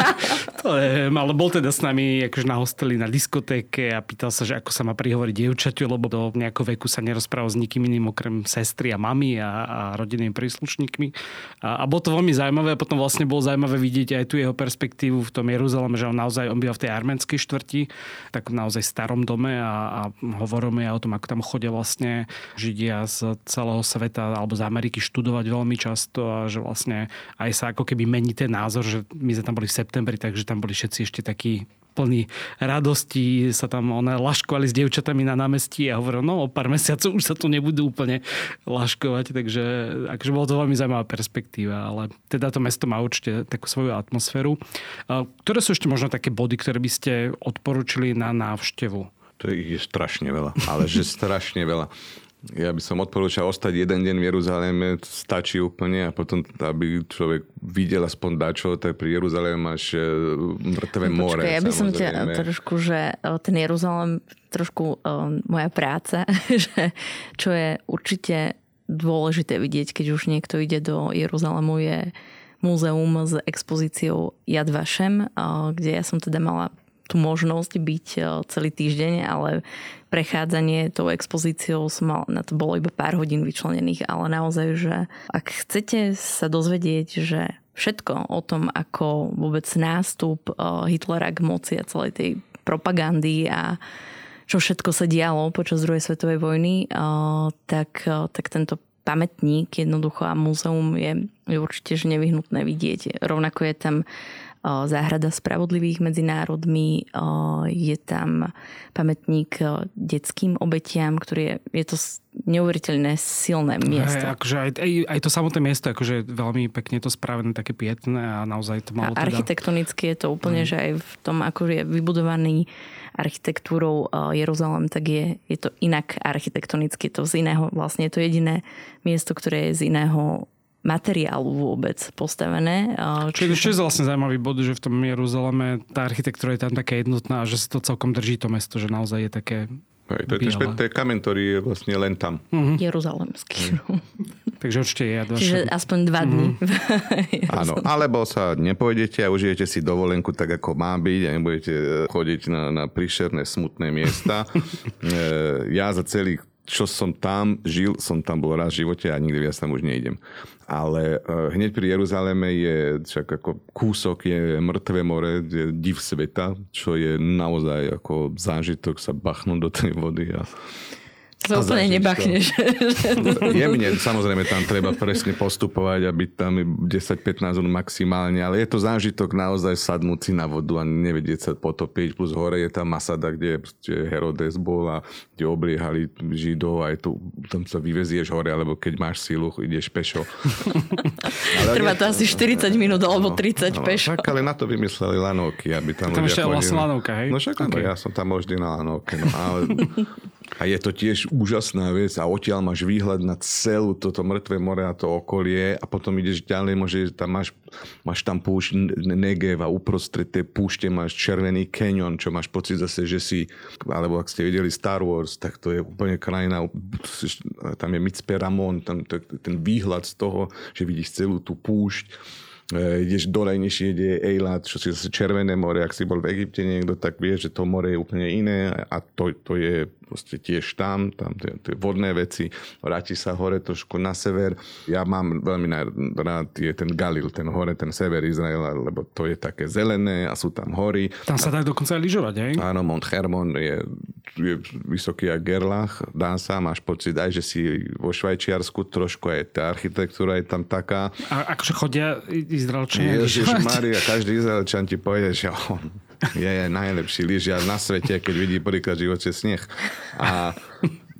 [SPEAKER 1] to je, ale bol teda s nami akože na hosteli na diskotéke a pýtal sa, že ako sa má prihovoriť dievčaťu, lebo do nejakého veku sa nerozprával s nikým iným okrem sestry a mami a, a rodinnými príslušníkmi. A, a bolo to veľmi zaujímavé a potom vlastne bolo zaujímavé vidieť aj tu jeho perspektívu v tom Jeruzaleme, že on naozaj on býva v tej arménskej štvrti, tak naozaj starom dome a, a hovoríme aj o tom, ako tam chodia vlastne Židia z celého sveta alebo z Ameriky študovať veľmi často a že vlastne aj sa ako keby mení ten názor, že my sme tam boli v septembri, takže tam boli všetci ešte takí plný radosti, sa tam one laškovali s dievčatami na námestí a hovoril, no o pár mesiacov už sa tu nebudú úplne laškovať, takže akože bolo to veľmi zaujímavá perspektíva, ale teda to mesto má určite takú svoju atmosféru. Ktoré sú ešte možno také body, ktoré by ste odporúčili na návštevu?
[SPEAKER 3] To je strašne veľa, ale že strašne veľa. Ja by som odporúčal ostať jeden deň v Jeruzaléme, stačí úplne a potom, aby človek videl aspoň dačo, tak pri Jeruzaléme máš e, mŕtve
[SPEAKER 4] No
[SPEAKER 3] more.
[SPEAKER 4] Počkaj, ja by som ťa trošku, že e, ten Jeruzalém, trošku um, moja práca, že čo je určite dôležité vidieť, keď už niekto ide do Jeruzalému, je múzeum s expozíciou Yad Vashem, uh, kde ja som teda mala tú možnosť byť uh, celý týždeň, ale prechádzanie tou expozíciou som mal, na to bolo iba pár hodín vyčlenených, ale naozaj, že ak chcete sa dozvedieť, že všetko o tom, ako vôbec nástup uh, Hitlera k moci a celej tej propagandy a čo všetko sa dialo počas druhej svetovej vojny, uh, tak, tak tento pamätník jednoducho a múzeum je, je určite že nevyhnutné vidieť. Rovnako je tam záhrada spravodlivých medzi národmi, je tam pamätník detským obetiam, ktorý je, je to neuveriteľné silné miesto.
[SPEAKER 1] Hej, akože aj, aj, aj to samotné miesto, akože veľmi pekne to spravené, také pietné a naozaj to
[SPEAKER 4] A
[SPEAKER 1] malo teda...
[SPEAKER 4] architektonicky je to úplne, že aj v tom, ako je vybudovaný architektúrou Jeruzalem, tak je, je to inak architektonicky. To z iného, vlastne je to jediné miesto, ktoré je z iného materiálu vôbec postavené.
[SPEAKER 1] Čiže ešte je vlastne zaujímavý bod, že v tom Jeruzaleme tá architektúra je tam taká jednotná a že si to celkom drží to mesto, že naozaj je také
[SPEAKER 3] Hej, to, je ten to je kameň, ktorý je vlastne len tam.
[SPEAKER 4] Jeruzalemský.
[SPEAKER 1] Takže určite je Yad
[SPEAKER 4] Čiže aspoň dva dní.
[SPEAKER 3] Áno, alebo sa nepôjdete a užijete si dovolenku tak, ako má byť a nebudete e, chodiť na, na príšerné, smutné miesta. E, ja za celých čo som tam žil, som tam bol raz v živote a nikdy viac tam už nejdem. Ale e, hneď pri Jeruzaleme je však ako kúsok je mŕtve more, je div sveta, čo je naozaj ako zážitok sa bachnúť do tej vody a
[SPEAKER 4] sa úplne nebachneš.
[SPEAKER 3] Jemne, samozrejme tam treba presne postupovať a byť tam 10-15 minút maximálne, ale je to zážitok naozaj sadnúť si na vodu a nevedieť sa potopiť, plus hore je tam Masada, kde Herodes bol a kde obliehali Židov a je tu, tam sa vyvezieš hore, alebo keď máš sílu, ideš pešo. Ale
[SPEAKER 4] Trvá to asi 40 minút alebo 30
[SPEAKER 3] No,
[SPEAKER 4] pešo.
[SPEAKER 3] Však, ale na to vymysleli lanovky, aby tam
[SPEAKER 1] Tam
[SPEAKER 3] ľudia
[SPEAKER 1] ešte vlastne
[SPEAKER 3] chodili.
[SPEAKER 1] lanovka, hej?
[SPEAKER 3] No však áno,
[SPEAKER 1] Ok.
[SPEAKER 3] ja som tam vždy na lanovke. No, ale... A je to tiež úžasná vec a odtiaľ máš výhľad na celú toto mŕtve more a to okolie a potom ideš ďalej, môže, tam máš, máš tam púšť Negev a uprostred tej púšte máš červený canyon, čo máš pocit zase, že si, alebo ak ste videli Star Wars, tak to je úplne krajina, tam je Mitzpe Ramon, tam to, ten výhľad z toho, že vidíš celú tú púšť. E, ideš dole, než ide Eilat, čo si zase Červené more, ak si bol v Egypte niekto, tak vieš, že to more je úplne iné a to, to je proste tiež tam, tam tie, tie vodné veci, vráti sa hore trošku na sever. Ja mám veľmi rád je ten Galil, ten hore, ten sever Izraela, lebo to je také zelené a sú tam hory.
[SPEAKER 1] Tam sa dá dokonca aj lyžovať, hej?
[SPEAKER 3] Áno, Mount Hermon je, je vysoký jak Gerlach, dá sa, máš pocit aj, že si vo Švajčiarsku trošku aj tá architektúra je tam taká,
[SPEAKER 1] A akože chodia Izraelčania
[SPEAKER 3] Ježiš? Maria, každý Izraelčan ti povie, že on je, je najlepší lyžiar na svete, keď vidí prvýkrát v živote sneh. A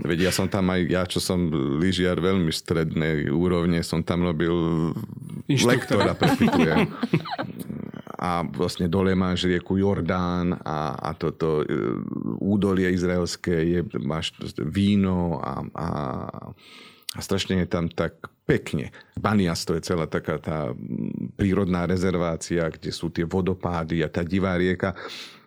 [SPEAKER 3] veď ja som tam aj, ja čo som lyžiar veľmi strednej úrovne, som tam robil
[SPEAKER 1] Inštruktora.
[SPEAKER 3] lektora, prepitujem. A vlastne dole máš rieku Jordán a, a toto e, údolie izraelské je, máš víno a, a, a strašne je tam tak pekne. Banias to je celá taká tá prírodná rezervácia, kde sú tie vodopády a tá divá rieka.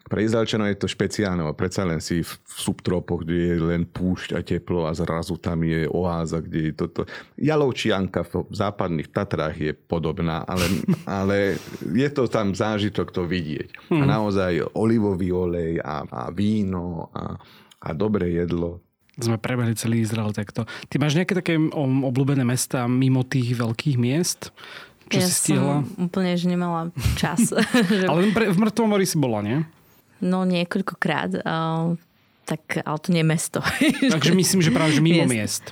[SPEAKER 3] Pre Izraelčanov je to špeciálne, predsa len si v subtropoch, kde je len púšť a teplo a zrazu tam je oáza, kde je toto. Jalovčianka v západných Tatrách je podobná, ale, ale je to tam zážitok to vidieť. A naozaj olivový olej a, a víno a, a dobré jedlo.
[SPEAKER 1] Sme prebehli celý Izrael takto. Ty máš nejaké také obľúbené mesta mimo tých veľkých miest? Čo
[SPEAKER 4] ja
[SPEAKER 1] si stihla?
[SPEAKER 4] som úplne, že nemala čas.
[SPEAKER 1] Ale pre, v Mŕtvom mori si bola, nie?
[SPEAKER 4] No niekoľkokrát. Uh, tak, ale to nie je mesto.
[SPEAKER 1] Takže myslím, že práve že mimo
[SPEAKER 4] Miest.
[SPEAKER 1] miest.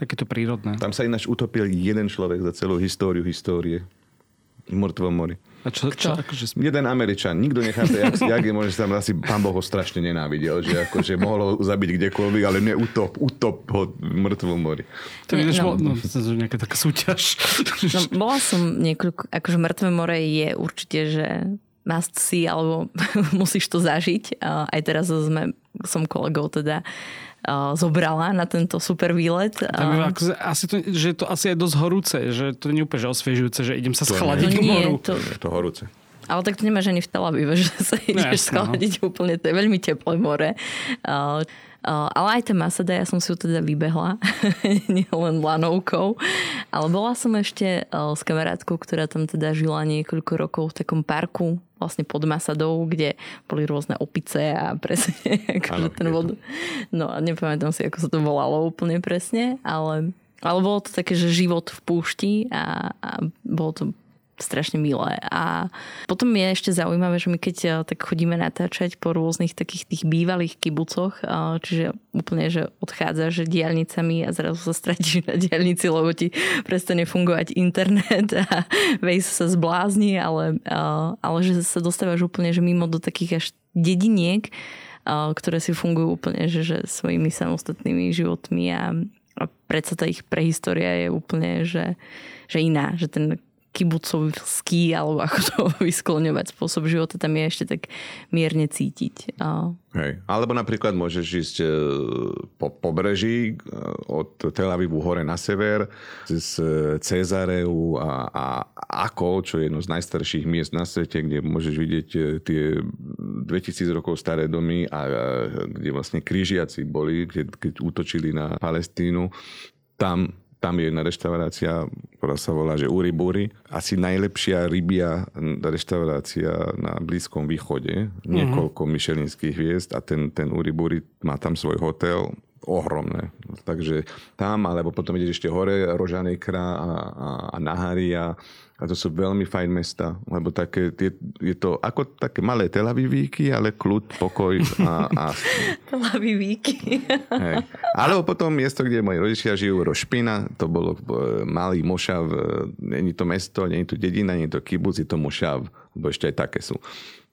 [SPEAKER 1] Takéto prírodné.
[SPEAKER 3] Tam sa ináč utopil jeden človek za celú históriu histórie. V mŕtvom mori.
[SPEAKER 1] A čo, čo akože...
[SPEAKER 3] Jeden Američan, nikto nechápe, jak, jak je možné, že tam asi pán Boh ho strašne nenávidel, že akože mohol ho zabiť kdekoľvek, ale ne utop, utop ho v mŕtvom mori.
[SPEAKER 1] To je
[SPEAKER 4] No.
[SPEAKER 1] no, no, to je nejaká taká súťaž.
[SPEAKER 4] No, bola som niekoľko, akože Mŕtve more je určite, že must see, alebo musíš to zažiť. A Aj teraz sme, som kolegou teda zobrala na tento super výlet.
[SPEAKER 1] Tam je,
[SPEAKER 4] Uh,
[SPEAKER 1] ako, asi to, že je to asi aj dosť horúce, že to nie je úplne osviežujúce, že idem sa
[SPEAKER 3] To
[SPEAKER 1] schladiť
[SPEAKER 4] no
[SPEAKER 1] k
[SPEAKER 4] nie,
[SPEAKER 1] moru.
[SPEAKER 4] to,
[SPEAKER 3] Je to horúce.
[SPEAKER 4] ale tak to nemáš ani v Tel Avive, že sa ideš
[SPEAKER 1] jasné, no.
[SPEAKER 4] schladiť úplne, to je veľmi teplé more. Uh, ale aj tá Masada, ja som si ju teda vybehla, nie len lanovkou. Ale bola som ešte uh, s kamarátkou, ktorá tam teda žila niekoľko rokov v takom parku, vlastne pod Masadou, kde boli rôzne opice a presne akože ten vod... No a nepamätám si, ako sa to volalo úplne presne, ale, ale bolo to také, že život v púšti a, a bolo to strašne milé. A potom je ešte zaujímavé, že my keď eh, tak chodíme natáčať po rôznych takých tých bývalých kibucoch, eh, čiže úplne, že odchádzaš diálnicami a zrazu sa stratíš na diálnici, lebo ti prestane fungovať internet a Waze sa zblázni, ale, eh, ale že sa dostávaš úplne že mimo do takých až dediniek, ktoré si fungujú úplne že, že svojimi samostatnými životmi a, a predsa tá ich prehistória je úplne, že, že iná, že ten kibucovský, alebo ako to vyskloňovať spôsob života, tam je ešte tak mierne cítiť.
[SPEAKER 3] Hej. Alebo napríklad môžeš ísť e, po pobreží e, od Tel Avivu hore na sever, cez e, Cezareu a, a Ako, čo je jedno z najstarších miest na svete, kde môžeš vidieť tie 2000 rokov staré domy a, a kde vlastne krížiaci boli, keď, keď útočili na Palestínu. Tam tam je jedna reštaurácia, ktorá sa volá, že Uri Buri. Asi najlepšia rybia reštaurácia na Blízkom východe. Niekoľko myšelinských hviezd a ten, ten Uri Buri má tam svoj hotel ohromné. Takže tam, alebo potom ideš ešte hore, Rožanekra a, a, a Naharia. A to sú veľmi fajn mesta, lebo také, je, je to ako také malé Tel Avivíky, ale kľud, pokoj a, a
[SPEAKER 4] hlavy víky.
[SPEAKER 3] Hej. Alebo potom miesto, kde moji rodičia žijú, Rošpina, to bolo e, malý mošav, e, není to mesto, není to dedina, je to kibuc, je to mošav, lebo ešte aj také sú.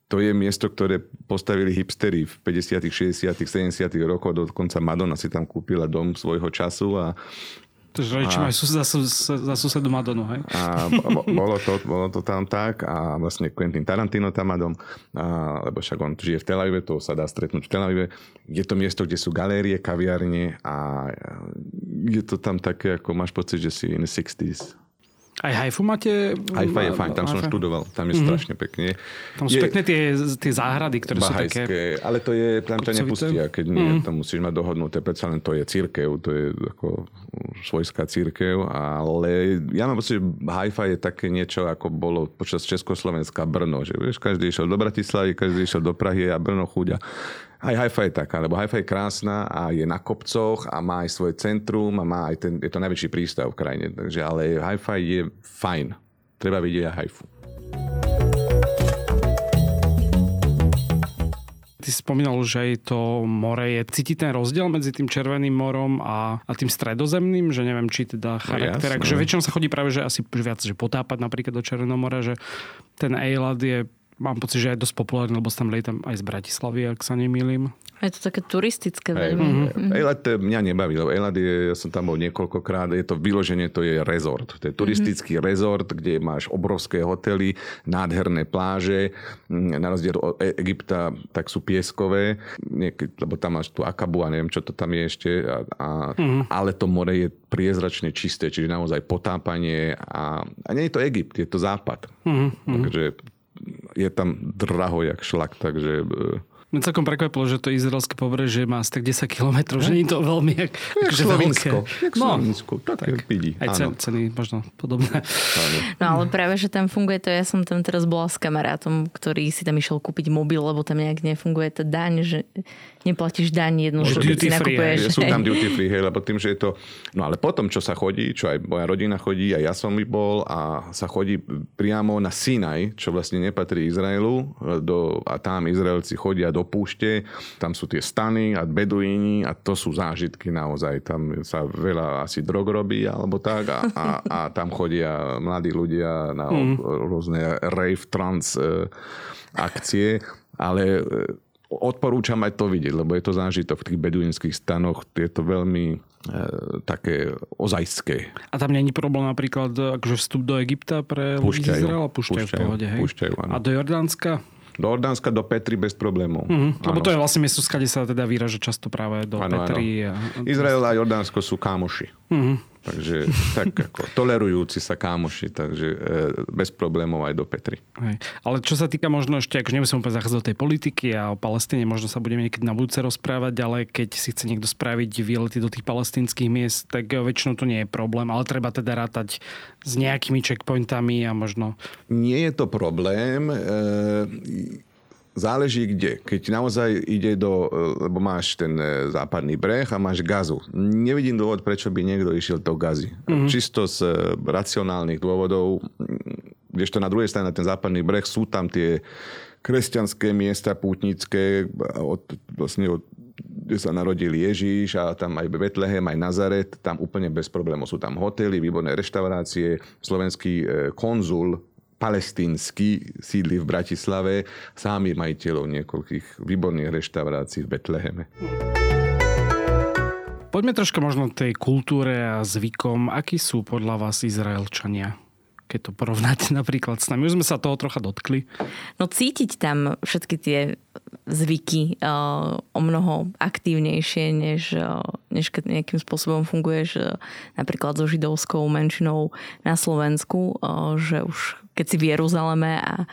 [SPEAKER 3] To je miesto, ktoré postavili hipstery v 50., 60., 70. rokoch, dokonca Madonna si tam kúpila dom svojho času a
[SPEAKER 1] Takže rodiči majú sus- za, sus- za susedu Madonu, hej?
[SPEAKER 3] A bo- bolo to, bolo to tam tak a vlastne Quentin Tarantino tam má dom, a, lebo však on žije v Tel Avive, to sa dá stretnúť v Tel Avive. Je to miesto, kde sú galérie, kaviarne a je to tam také, ako máš pocit, že si in the 60s.
[SPEAKER 1] Aj Haifu máte?
[SPEAKER 3] Haifa je fajn, tam som študoval, tam je strašne pekne.
[SPEAKER 1] Tam sú
[SPEAKER 3] je
[SPEAKER 1] pekné tie, tie záhrady, ktoré sú také...
[SPEAKER 3] bahajské, ale to je, tam ťa nepustia, keď nie, tam musíš mať dohodnuté, predsa len to je církev, to je ako svojská církev, ale ja mám pocit, že Haifa je také niečo, ako bolo počas Československa Brno, že vieš, každý išiel do Bratislavy, každý išiel do Prahy a Brno chúďa. Aj Haifa je taká, lebo Haifa je krásna a je na kopcoch a má aj svoje centrum a má aj ten, je to najväčší prístav v krajine, takže ale Haifa je fajn. Treba vidieť aj Haifu.
[SPEAKER 1] Ty si spomínal, že aj to more je... Cíti ten rozdiel medzi tým Červeným morom a, a tým stredozemným? Že neviem, či teda charakter...
[SPEAKER 3] jasné.
[SPEAKER 1] že väčšinou sa chodí práve, že asi viac že potápať napríklad do Červeného mora, že ten Eilat je mám pocit, že je dosť populárny, lebo tam lietam aj z Bratislavy, ak sa nemýlim.
[SPEAKER 4] Je to také turistické veľmi.
[SPEAKER 3] Mm-hmm. Eilat eh, mňa nebaví, lebo Eilat je, ja som tam bol niekoľkokrát, je to vyloženie, to je rezort. To je turistický mm-hmm. rezort, kde máš obrovské hotely, nádherné pláže, mm, na rozdiel od E- Egypta, tak sú pieskové, Niekedy, lebo tam máš tú Akabu a neviem, čo to tam je ešte, a, a, mm-hmm. ale to more je priezračne čisté, čiže naozaj potápanie a, a nie je to Egypt, je to západ. Mm-hmm. Takže je tam draho jak šlak, takže e,
[SPEAKER 1] Mňa celkom prekvapilo, že to izraelské pobrežie má asi tak 10 km, že nie je to veľmi jak,
[SPEAKER 3] jak
[SPEAKER 1] akože
[SPEAKER 3] Slovinsko.
[SPEAKER 1] veľké.
[SPEAKER 3] Jak Slovinsko, tak, tak vidí.
[SPEAKER 1] Aj cen, ceny možno podobné.
[SPEAKER 4] No ale práve, že tam funguje to, ja som tam teraz bola s kamarátom, ktorý si tam išiel kúpiť mobil, lebo tam nejak nefunguje tá daň, že neplatíš daň jednu, že
[SPEAKER 1] Duty
[SPEAKER 4] si
[SPEAKER 1] free,
[SPEAKER 4] nakupuješ.
[SPEAKER 3] Že sú tam duty free, hej, lebo tým, že je to... No ale potom, čo sa chodí, čo aj moja rodina chodí, a ja som bol, a sa chodí priamo na Sinaj, čo vlastne nepatrí Izraelu, do, a tam Izraelci chodia do púšte, tam sú tie stany a beduíni a to sú zážitky naozaj. Tam sa veľa asi drog robí alebo tak a, a, a tam chodia mladí ľudia na mm. rôzne rave trans e, akcie, ale e, odporúčam aj to vidieť, lebo je to zážitok v tých beduínskych stanoch, je to veľmi e, také ozajské.
[SPEAKER 1] A tam není problém napríklad akože vstup do Egypta pre ľudí z. Izraela? Púšťajú, v
[SPEAKER 3] Púšťajú,
[SPEAKER 1] pohode, hej?
[SPEAKER 3] púšťajú, áno.
[SPEAKER 1] A do Jordánska?
[SPEAKER 3] Do Jordánska, do Petry bez problémov.
[SPEAKER 1] Mm-hmm. Lebo to je vlastne miesto, skade sa teda vyraža často práve do ano, Petry. Ano.
[SPEAKER 3] A... Izrael a Jordánsko sú kámoši. Mm-hmm. Takže tak ako tolerujúci sa kámoši, takže e, bez problémov aj do Petry.
[SPEAKER 1] Hej. Ale čo sa týka možno ešte, akože nemusím úplne zachádzať do tej politiky a o Palestíne, možno sa budeme niekedy na budúce rozprávať, ale keď si chce niekto spraviť výlety do tých palestinských miest, tak väčšinou to nie je problém, ale treba teda rátať s nejakými checkpointami a možno...
[SPEAKER 3] Nie je to problém. E, Záleží kde. Keď naozaj ide do, e, lebo máš ten e, západný breh a máš gazu. Nevidím dôvod, prečo by niekto išiel do gazy. Mm-hmm. Čisto z e, racionálnych dôvodov, kdežto na druhej strane, na ten západný breh, sú tam tie kresťanské miesta pútnické, od, vlastne od, kde sa narodil Ježíš a tam aj Betlehem, aj Nazaret, tam úplne bez problémov. Sú tam hotely, výborné reštaurácie. Slovenský konzul palestínsky sídli v Bratislave, sami majiteľov niekoľkých výborných reštaurácií v Betleheme.
[SPEAKER 1] Poďme troška možno tej kultúre a zvykom. Akí sú podľa vás Izraelčania? Keď to porovnáte napríklad s nami. Už sme sa toho trocha dotkli.
[SPEAKER 4] No cítiť tam všetky tie zvyky uh, o mnoho aktívnejšie, než, uh, než keď nejakým spôsobom funguješ uh, napríklad so židovskou menšinou na Slovensku, uh, že už keď si v Jeruzaleme a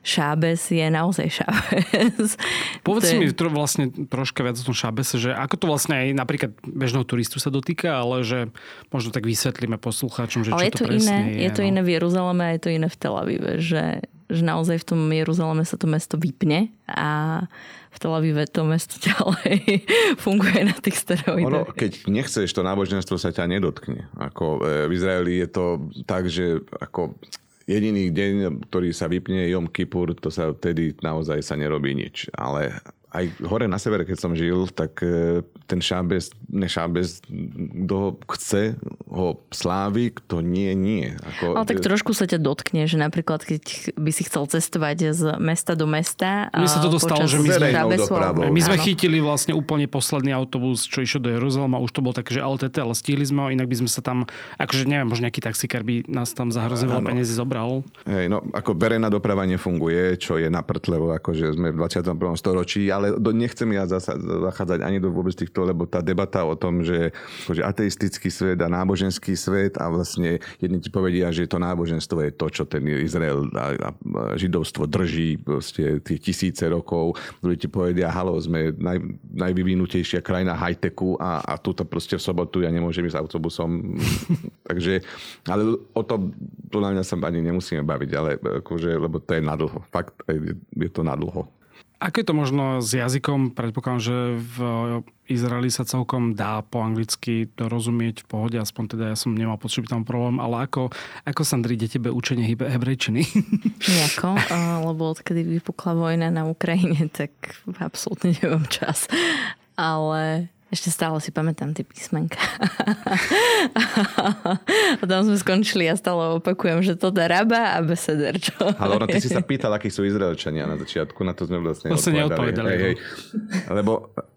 [SPEAKER 4] Šábes je naozaj Šábes.
[SPEAKER 1] Povedz je... mi tro, vlastne troška viac o tom Šábese, že ako to vlastne aj napríklad bežného turistu sa dotýka, ale že možno tak vysvetlíme poslucháčom, že ale čo je to, to presne
[SPEAKER 4] iné, je. Je to no. iné v Jeruzaleme a je to iné v Tel Avive, že, že naozaj v tom Jeruzaleme sa to mesto vypne a v Tel Avive to mesto ďalej funguje na tých steroidoch.
[SPEAKER 3] Ono, keď nechceš, to náboženstvo sa ťa nedotkne. Ako e, v Izraeli je to tak, že ako Jediný deň, ktorý sa vypne Jom Kippur, to sa vtedy naozaj sa nerobí nič. Ale aj hore na severe, keď som žil, tak e, ten šábez, ne šábez, kto chce ho slávi, kto nie, nie.
[SPEAKER 4] Ako, Ale tak trošku sa ťa dotkne, že napríklad keď by si chcel cestovať z mesta do mesta.
[SPEAKER 1] My sa to dostalo, že my sme,
[SPEAKER 3] dopravou.
[SPEAKER 1] my sme chytili vlastne úplne posledný autobus, čo išiel do Jeruzalema, už to bol také, že LTT, ale stihli sme ho, inak by sme sa tam, akože neviem, možno nejaký taxikár by nás tam za hrozne veľa peniazy zobral.
[SPEAKER 3] Hej, no ako verejná doprava nefunguje, čo je naprtlevo, akože sme v 21. storočí, ale do, nechcem ja zachádzať ani do vôbec týchto, lebo tá debata o tom, že akože ateistický svet a náboženský svet a vlastne jedni ti povedia, že to náboženstvo je to, čo ten Izrael a, a židovstvo drží proste tie tisíce rokov. Druhí ti povedia, halo, sme naj, najvyvinutejšia krajina high-techu a, a tuto proste v sobotu ja nemôžem ísť autobusom. Takže, ale o to podľa mňa sa ani nemusíme baviť, ale akože, lebo to je nadlho. Fakt je to nadlho.
[SPEAKER 1] Ako je to možno s jazykom? Predpokladám, že v Izraeli sa celkom dá po anglicky dorozumieť v pohode, aspoň teda ja som nemal pocit, tam problém, ale ako, ako sa ide tebe učenie hebrejčiny?
[SPEAKER 4] Nejako, lebo odkedy vypukla vojna na Ukrajine, tak absolútne nemám čas. Ale ešte stále si pamätám tie písmenka. a tam sme skončili a stále opakujem, že to dá raba a beseder. Čo
[SPEAKER 3] Ale ono, ty si sa pýtal, akí sú Izraelčania na začiatku, na to sme vlastne
[SPEAKER 1] vlastne neodpovedali. Hej, hej.
[SPEAKER 3] No. Lebo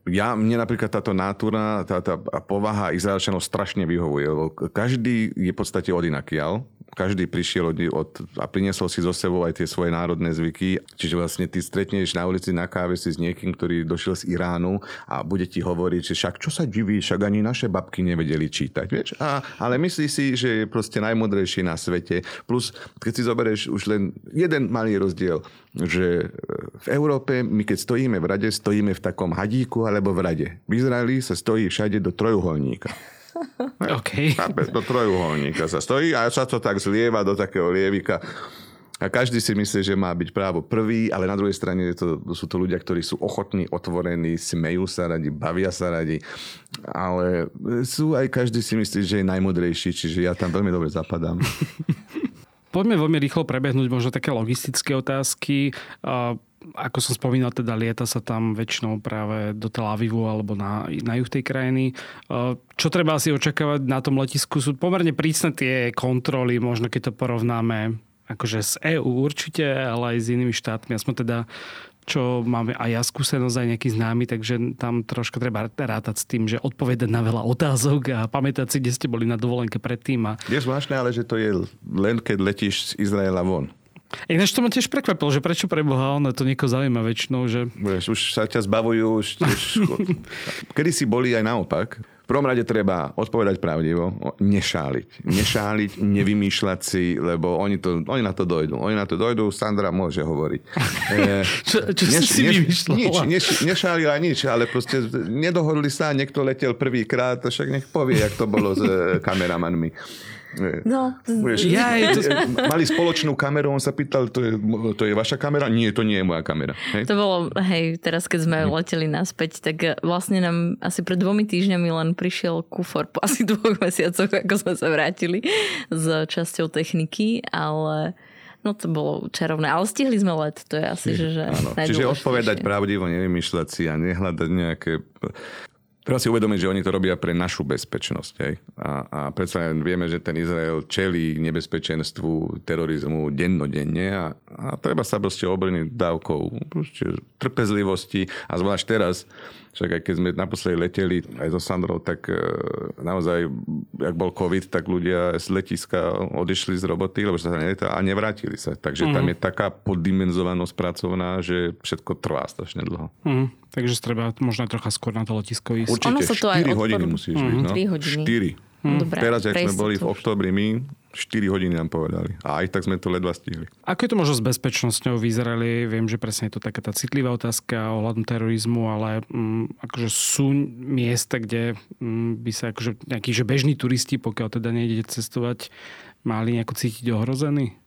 [SPEAKER 3] ja, mne napríklad táto natúra, tá, tá povaha Izraelčanov strašne vyhovuje. Lebo každý je v podstate odinakial každý prišiel od, od, a priniesol si zo sebou aj tie svoje národné zvyky. Čiže vlastne ty stretneš na ulici na káve si s niekým, ktorý došiel z Iránu a bude ti hovoriť, že však čo sa diví, však ani naše babky nevedeli čítať. Vieš? A, ale myslí si, že je proste najmodrejší na svete. Plus, keď si zoberieš už len jeden malý rozdiel, že v Európe my keď stojíme v rade, stojíme v takom hadíku alebo v rade. V Izraeli sa stojí všade do trojuholníka.
[SPEAKER 1] Okay.
[SPEAKER 3] do trojuholníka sa stojí a sa to tak zlieva do takého lievika. A každý si myslí, že má byť právo prvý, ale na druhej strane to, sú to ľudia, ktorí sú ochotní, otvorení, smejú sa radi, bavia sa radi. Ale sú aj každý si myslí, že je najmodrejší, čiže ja tam veľmi dobre zapadám.
[SPEAKER 1] Poďme veľmi rýchlo prebehnúť možno také logistické otázky ako som spomínal, teda lieta sa tam väčšinou práve do Tel Avivu alebo na, na juh tej krajiny. E, čo treba asi očakávať na tom letisku? Sú pomerne prísne tie kontroly, možno keď to porovnáme akože z EÚ určite, ale aj s inými štátmi. Aspoň teda čo máme aj ja skúsenosť, aj nejaký známy, takže tam trošku treba rátať s tým, že odpovedať na veľa otázok a pamätať si, kde ste boli na dovolenke predtým. A...
[SPEAKER 3] Je zvláštne, ale že to je len keď letíš z Izraela von.
[SPEAKER 1] Ináč to ma tiež prekvapilo, že prečo pre Boha ono to niekoho zaujíma väčšinou, že...
[SPEAKER 3] Vieš, už sa ťa zbavujú, už, už... Kedy si boli aj naopak. V prvom rade treba odpovedať pravdivo, nešáliť. Nešáliť, nevymýšľať si, lebo oni, to, oni na to dojdú. Oni na to dojdú, Sandra môže hovoriť.
[SPEAKER 1] E, čo, čo neš, si neš,
[SPEAKER 3] Nič, neš, nešálila nič, ale proste nedohodli sa, niekto letel prvýkrát, však nech povie, jak to bolo s e, kameramanmi.
[SPEAKER 4] No,
[SPEAKER 3] Vieš, ja, je to... Mali spoločnú kameru, on sa pýtal, to je, to je vaša kamera? Nie, to nie je moja kamera. Hej?
[SPEAKER 4] To bolo, hej, teraz keď sme leteli naspäť, tak vlastne nám asi pred dvomi týždňami len prišiel kufor po asi dvoch mesiacoch, ako sme sa vrátili s časťou techniky, ale No to bolo čarovné, ale stihli sme let, to je asi, že, že
[SPEAKER 3] Čiže odpovedať pravdivo, nevymýšľať si a nehľadať nejaké Treba si uvedomiť, že oni to robia pre našu bezpečnosť. Hej? A, a predsa vieme, že ten Izrael čelí nebezpečenstvu terorizmu dennodenne a, a treba sa proste obrniť dávkou trpezlivosti a zvlášť teraz, však aj keď sme naposledy leteli aj so Sandrou, tak e, naozaj, ak bol COVID, tak ľudia z letiska odišli z roboty, lebo sa neletá a nevrátili sa. Takže mm. tam mhm. je taká poddimenzovanosť pracovná, že všetko trvá strašne dlho.
[SPEAKER 1] Mm. Takže treba možno trocha skôr na to letisko ísť.
[SPEAKER 3] Určite, ono sa to 4 aj hodiny musíš mm. byť. No?
[SPEAKER 4] 3 hodiny.
[SPEAKER 3] 4. Hmm. Dobre, Teraz, ak sme boli v oktobri my, 4 hodiny nám povedali. A aj tak sme to ledva stihli.
[SPEAKER 1] Ako je to možno s bezpečnosťou v Izraeli? Viem, že presne je to taká tá citlivá otázka ohľadom terorizmu, ale um, akože sú miesta, kde um, by sa akože nejakí že bežní turisti, pokiaľ teda nejdete cestovať, mali nejako cítiť ohrozený?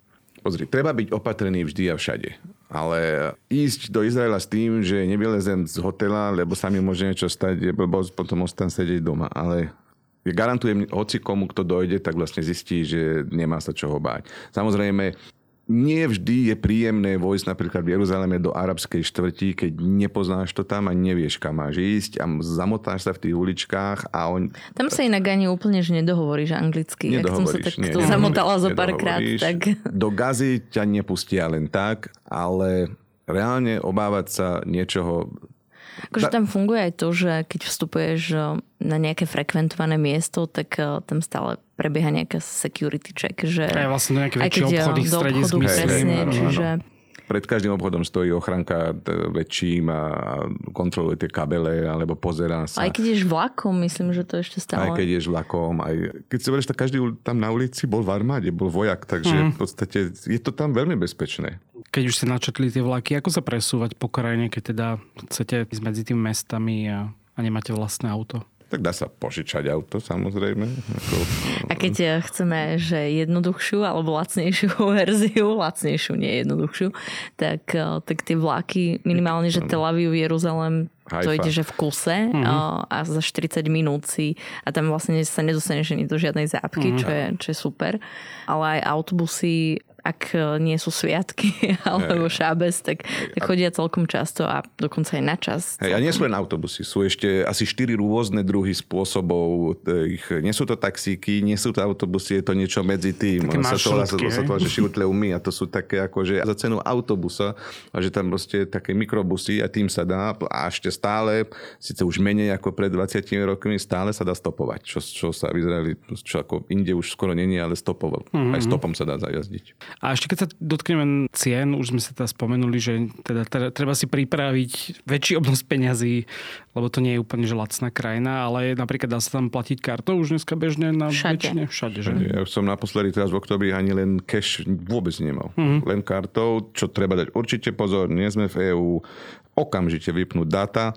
[SPEAKER 3] Pozri, treba byť opatrný vždy a všade. Ale ísť do Izraela s tým, že nevylezem z hotela, lebo sa mi môže niečo stať, blbosť, potom ostan sedieť doma. Ale garantujem hoci komu, kto dojde, tak vlastne zistí, že nemá sa čoho báť. Samozrejme, nie vždy je príjemné vojsť napríklad v Jeruzaleme do arabskej štvrti, keď nepoznáš to tam a nevieš, kam máš ísť a zamotáš sa v tých uličkách a on...
[SPEAKER 4] Tam sa inak ani úplne, že nedohovoríš anglicky. Nedohovoríš, som sa takto zamotala zo párkrát. Tak...
[SPEAKER 3] Do gazy ťa nepustia len tak, ale reálne obávať sa niečoho
[SPEAKER 4] Akože tam funguje aj to, že keď vstupuješ na nejaké frekventované miesto, tak eh, tam stále prebieha nejaká security check. Že
[SPEAKER 1] aj vlastne do nejaké väčšie obchody, stredisk,
[SPEAKER 4] presne, čiže...
[SPEAKER 3] Pred každým obchodom stojí ochranka väčším a kontroluje tie kabele alebo pozerá sa.
[SPEAKER 4] Aj keď ješ vlakom, myslím, že to ešte stále.
[SPEAKER 3] Aj keď ješ vlakom. Aj... Keď si verieš, tak každý tam na ulici bol v armáde, bol vojak, takže mm. v podstate je to tam veľmi bezpečné.
[SPEAKER 1] Keď už ste načetli tie vlaky, ako sa presúvať po krajine, keď teda chcete ísť medzi tými mestami a, a nemáte vlastné auto?
[SPEAKER 3] Tak dá sa požičať auto, samozrejme. Ako...
[SPEAKER 4] A keď eh, chceme, že jednoduchšiu alebo lacnejšiu verziu, lacnejšiu, nie jednoduchšiu, tak, eh, tak tie vlaky, minimálne, že Tel Aviv, Jeruzalem, to ide, že v kuse mm-hmm. a za 40 minút si a tam vlastne sa nedostaneš ani do žiadnej zápky, mm-hmm. čo, je, čo je super. Ale aj autobusy ak e, nie sú sviatky alebo šábes, tak, tak chodia celkom často a dokonca aj na čas.
[SPEAKER 3] Hej, a nie sú len autobusy, sú ešte asi štyri rôzne druhy spôsobov. Ich, nie sú to taxíky, nie sú to autobusy, je to niečo medzi tým.
[SPEAKER 1] Také sa to,
[SPEAKER 3] sa to, sa to, že šiutleumy a to sú také ako, že za cenu autobusa a že tam proste také mikrobusy a tým sa dá a ešte stále, síce už menej ako pred 20 rokmi, stále sa dá stopovať, čo, čo sa vyzerali, čo ako inde už skoro není, ale stopoval. Mm-hmm. Aj stopom sa dá zajazdiť.
[SPEAKER 1] A ešte keď sa dotkneme cien, už sme sa teda spomenuli, že teda treba si pripraviť väčší obnos peňazí, lebo to nie je úplne že lacná krajina, ale napríklad dá sa tam platiť kartou už dneska bežne na
[SPEAKER 4] všade.
[SPEAKER 1] väčšine? Všade, že?
[SPEAKER 3] Ja som naposledy teraz v oktobri ani len cash vôbec nemal. Mm-hmm. Len kartou, čo treba dať určite pozor, nie sme v EÚ, okamžite vypnúť data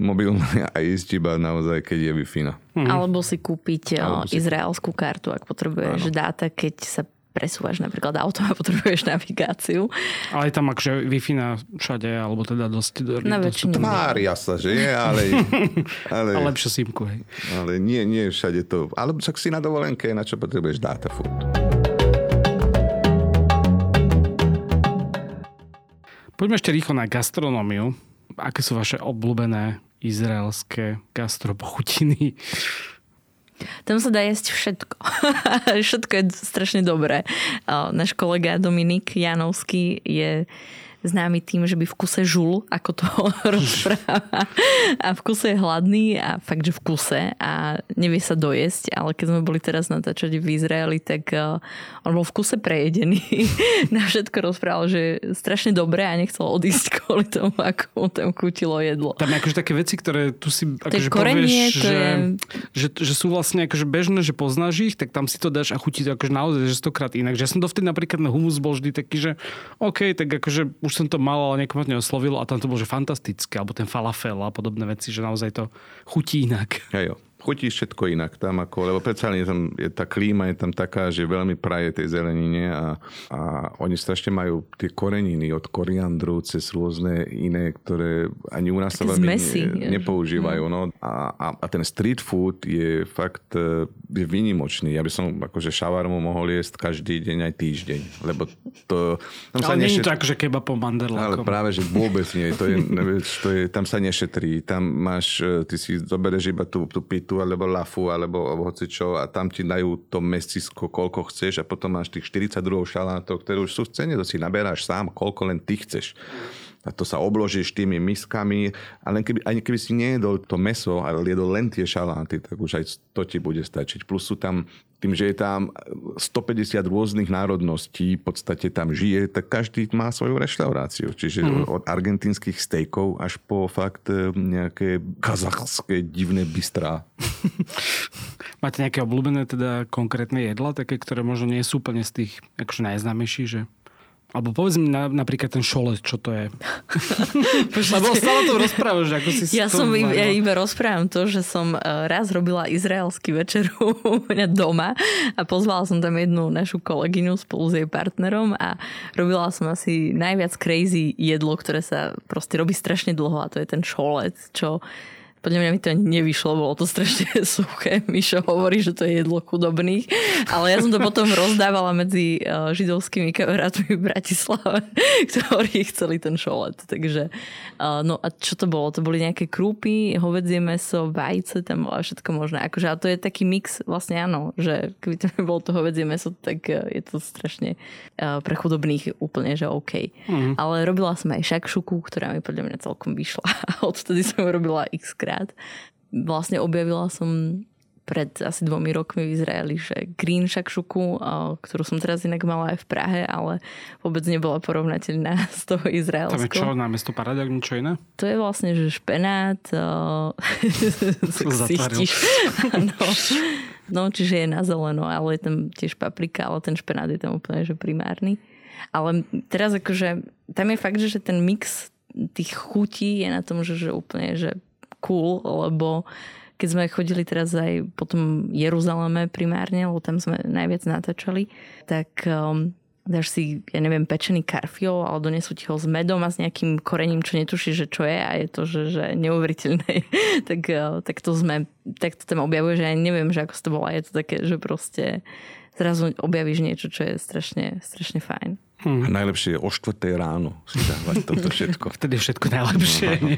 [SPEAKER 3] mobilné a ísť iba naozaj, keď je Wi-Fi.
[SPEAKER 4] Mm-hmm. Alebo si kúpiť Alebo si... izraelskú kartu, ak potrebuješ Áno. dáta, keď sa presúvaš napríklad auto a potrebuješ navigáciu.
[SPEAKER 1] Ale je tam akože Wi-Fi na všade, alebo teda dosť...
[SPEAKER 4] Na väčšine.
[SPEAKER 3] Tvária sa, že je, ale...
[SPEAKER 1] ale a lepšie símku, hej.
[SPEAKER 3] Ale nie, nie všade to... Ale však si na dovolenke, na čo potrebuješ dáta furt.
[SPEAKER 1] Poďme ešte rýchlo na gastronómiu. Aké sú vaše obľúbené izraelské gastropochutiny?
[SPEAKER 4] Tam sa dá jesť všetko. všetko je strašne dobré. Náš kolega Dominik Janovský je známy tým, že by v kuse žul, ako to rozpráva. A v kuse je hladný a fakt, že v kuse a nevie sa dojesť, ale keď sme boli teraz natáčať v Izraeli, tak uh, on bol v kuse prejedený. Na všetko rozprával, že je strašne dobré a nechcel odísť kvôli tomu, ako mu tam chutilo jedlo.
[SPEAKER 1] Tam je akože také veci, ktoré tu si akože
[SPEAKER 4] korenie,
[SPEAKER 1] povieš,
[SPEAKER 4] to
[SPEAKER 1] že,
[SPEAKER 4] je...
[SPEAKER 1] že, že, sú vlastne akože bežné, že poznáš ich, tak tam si to dáš a chutí to akože naozaj, že stokrát inak. Že ja som dovtedy napríklad na humus bol vždy taký, že OK, tak akože už som to mal, ale niekoho neoslovil a tam to bolo, že fantastické, alebo ten falafel a podobné veci, že naozaj to chutí inak.
[SPEAKER 3] Ja, jo chutí všetko inak tam, ako, lebo predsa je tam, je, tá klíma je tam taká, že veľmi praje tej zelenine a, a oni strašne majú tie koreniny od koriandru cez rôzne iné, ktoré ani u nás sa veľmi ne, nepoužívajú. Mm. No. A, a, a ten street food je fakt e, je vynimočný. Ja by som akože šavarmu mohol jesť každý deň aj týždeň, lebo to...
[SPEAKER 1] Tam sa ale nešet... nie je to akože keba po manderlákom.
[SPEAKER 3] Ale práve, že vôbec nie. To je, to je, tam sa nešetrí. Tam máš, e, ty si zoberieš iba tú, tú pitu pitu alebo lafu alebo, alebo hoci čo a tam ti dajú to mesisko, koľko chceš a potom máš tých 42 šalátov, ktoré už sú v cene, to si naberáš sám, koľko len ty chceš a to sa obložíš tými miskami a len keby, ani keby si nejedol to meso, ale jedol len tie šaláty, tak už aj to ti bude stačiť. Plus sú tam, tým, že je tam 150 rôznych národností, v podstate tam žije, tak každý má svoju reštauráciu. Čiže mm. od argentínskych stejkov až po fakt e, nejaké kazachské divné bystrá.
[SPEAKER 1] Máte nejaké obľúbené teda konkrétne jedla, také, ktoré možno nie sú úplne z tých akože najznámejších, že alebo povedz mi na, napríklad ten šolet, čo to je. Lebo stále to rozprávaš, ako si
[SPEAKER 4] Ja som iba, ja iba rozprávam to, že som e, raz robila izraelský večeru u mňa doma a pozvala som tam jednu našu kolegyňu spolu s jej partnerom a robila som asi najviac crazy jedlo, ktoré sa proste robí strašne dlho a to je ten šolet, čo podľa mňa mi to nevyšlo, bolo to strašne suché. Mišo hovorí, že to je jedlo chudobných, ale ja som to potom rozdávala medzi eh, židovskými kamarátmi v Bratislave, ktorí chceli ten šolet. Takže, eh, no a čo to bolo? To boli nejaké krúpy, hovedzie meso, vajce, tam bolo všetko možné. Akože, a to je taký mix, vlastne áno, že keby to bolo to hovedzie meso, tak eh, je to strašne pre chudobných úplne, že OK. Mm. Ale robila som aj šakšuku, ktorá mi podľa mňa celkom vyšla. A odtedy som robila x krát. Vlastne objavila som pred asi dvomi rokmi v Izraeli, že green šakšuku, ktorú som teraz inak mala aj v Prahe, ale vôbec nebola porovnateľná s toho izraelskou.
[SPEAKER 1] Tam je čo, námesto paradok, niečo iné?
[SPEAKER 4] To je vlastne, že špenát, no, no, čiže je na zeleno, ale je tam tiež paprika, ale ten špenát je tam úplne že primárny. Ale teraz akože, tam je fakt, že ten mix tých chutí je na tom, že, že úplne, že cool, lebo keď sme chodili teraz aj po tom Jeruzaleme primárne, lebo tam sme najviac natáčali, tak um, dáš si, ja neviem, pečený karfio, ale donesú ti ho s medom a s nejakým korením, čo netušíš, že čo je a je to, že, že neuveriteľné. tak, uh, tak to sme, tak to tam objavuje, že ja neviem, že ako to bola. Je to také, že proste zrazu objavíš niečo, čo je strašne, strašne fajn.
[SPEAKER 3] Hmm. A najlepšie je o 4 ráno si dávať toto všetko.
[SPEAKER 1] Vtedy je všetko najlepšie. No.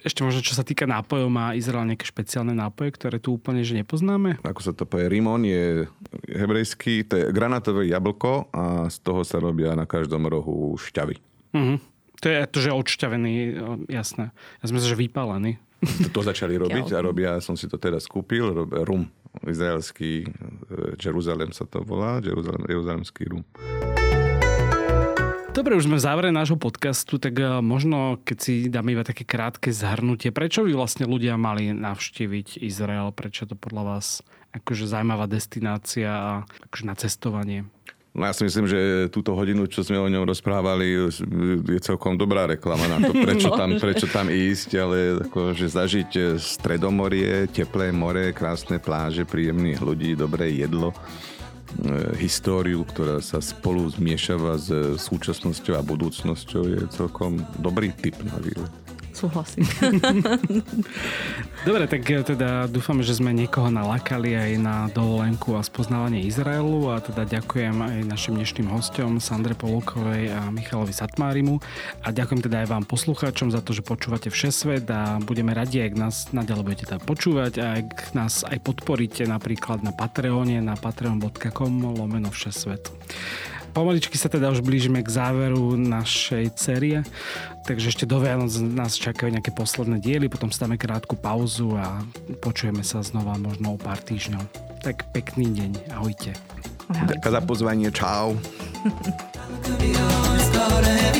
[SPEAKER 1] Ešte možno, čo sa týka nápojov, má Izrael nejaké špeciálne nápoje, ktoré tu úplne že nepoznáme?
[SPEAKER 3] Ako sa to povie, rimon je hebrejský, to je granátové jablko a z toho sa robia na každom rohu šťavy.
[SPEAKER 1] Uh-huh. To je to, že odšťavený, jasné. Ja som myslel, že vypálený.
[SPEAKER 3] To, to začali robiť a robia, som si to teraz kúpil, rum izraelský, e, Jeruzalem sa to volá, Jeruzalem, Jeruzalemský rum.
[SPEAKER 1] Dobre, už sme v závere nášho podcastu, tak e, možno keď si dáme iba také krátke zhrnutie, prečo by vlastne ľudia mali navštíviť Izrael? Prečo to podľa vás akože zaujímavá destinácia a akože na cestovanie?
[SPEAKER 3] No ja si myslím, že túto hodinu, čo sme o ňom rozprávali, je celkom dobrá reklama na to, prečo tam, prečo tam ísť, ale ako, že zažiť stredomorie, teplé more, krásne pláže, príjemných ľudí, dobré jedlo, e, históriu, ktorá sa spolu zmiešava s súčasnosťou a budúcnosťou, je celkom dobrý typ na výlet
[SPEAKER 4] súhlasím.
[SPEAKER 1] Dobre, tak teda dúfame, že sme niekoho nalakali aj na dovolenku a spoznávanie Izraelu a teda ďakujem aj našim dnešným hostom Sandre Polukovej a Michalovi Satmárimu a ďakujem teda aj vám poslucháčom za to, že počúvate Všesvet a budeme radi, ak nás naďalej budete teda počúvať a ak nás aj podporíte napríklad na Patreone na patreon.com lomeno Všesvet. Pomaličky sa teda už blížime k záveru našej série, takže ešte do Vianoc nás čakajú nejaké posledné diely, potom stáme krátku pauzu a počujeme sa znova možno o pár týždňov. Tak pekný deň, ahojte.
[SPEAKER 5] Ďakujem za pozvanie, čau.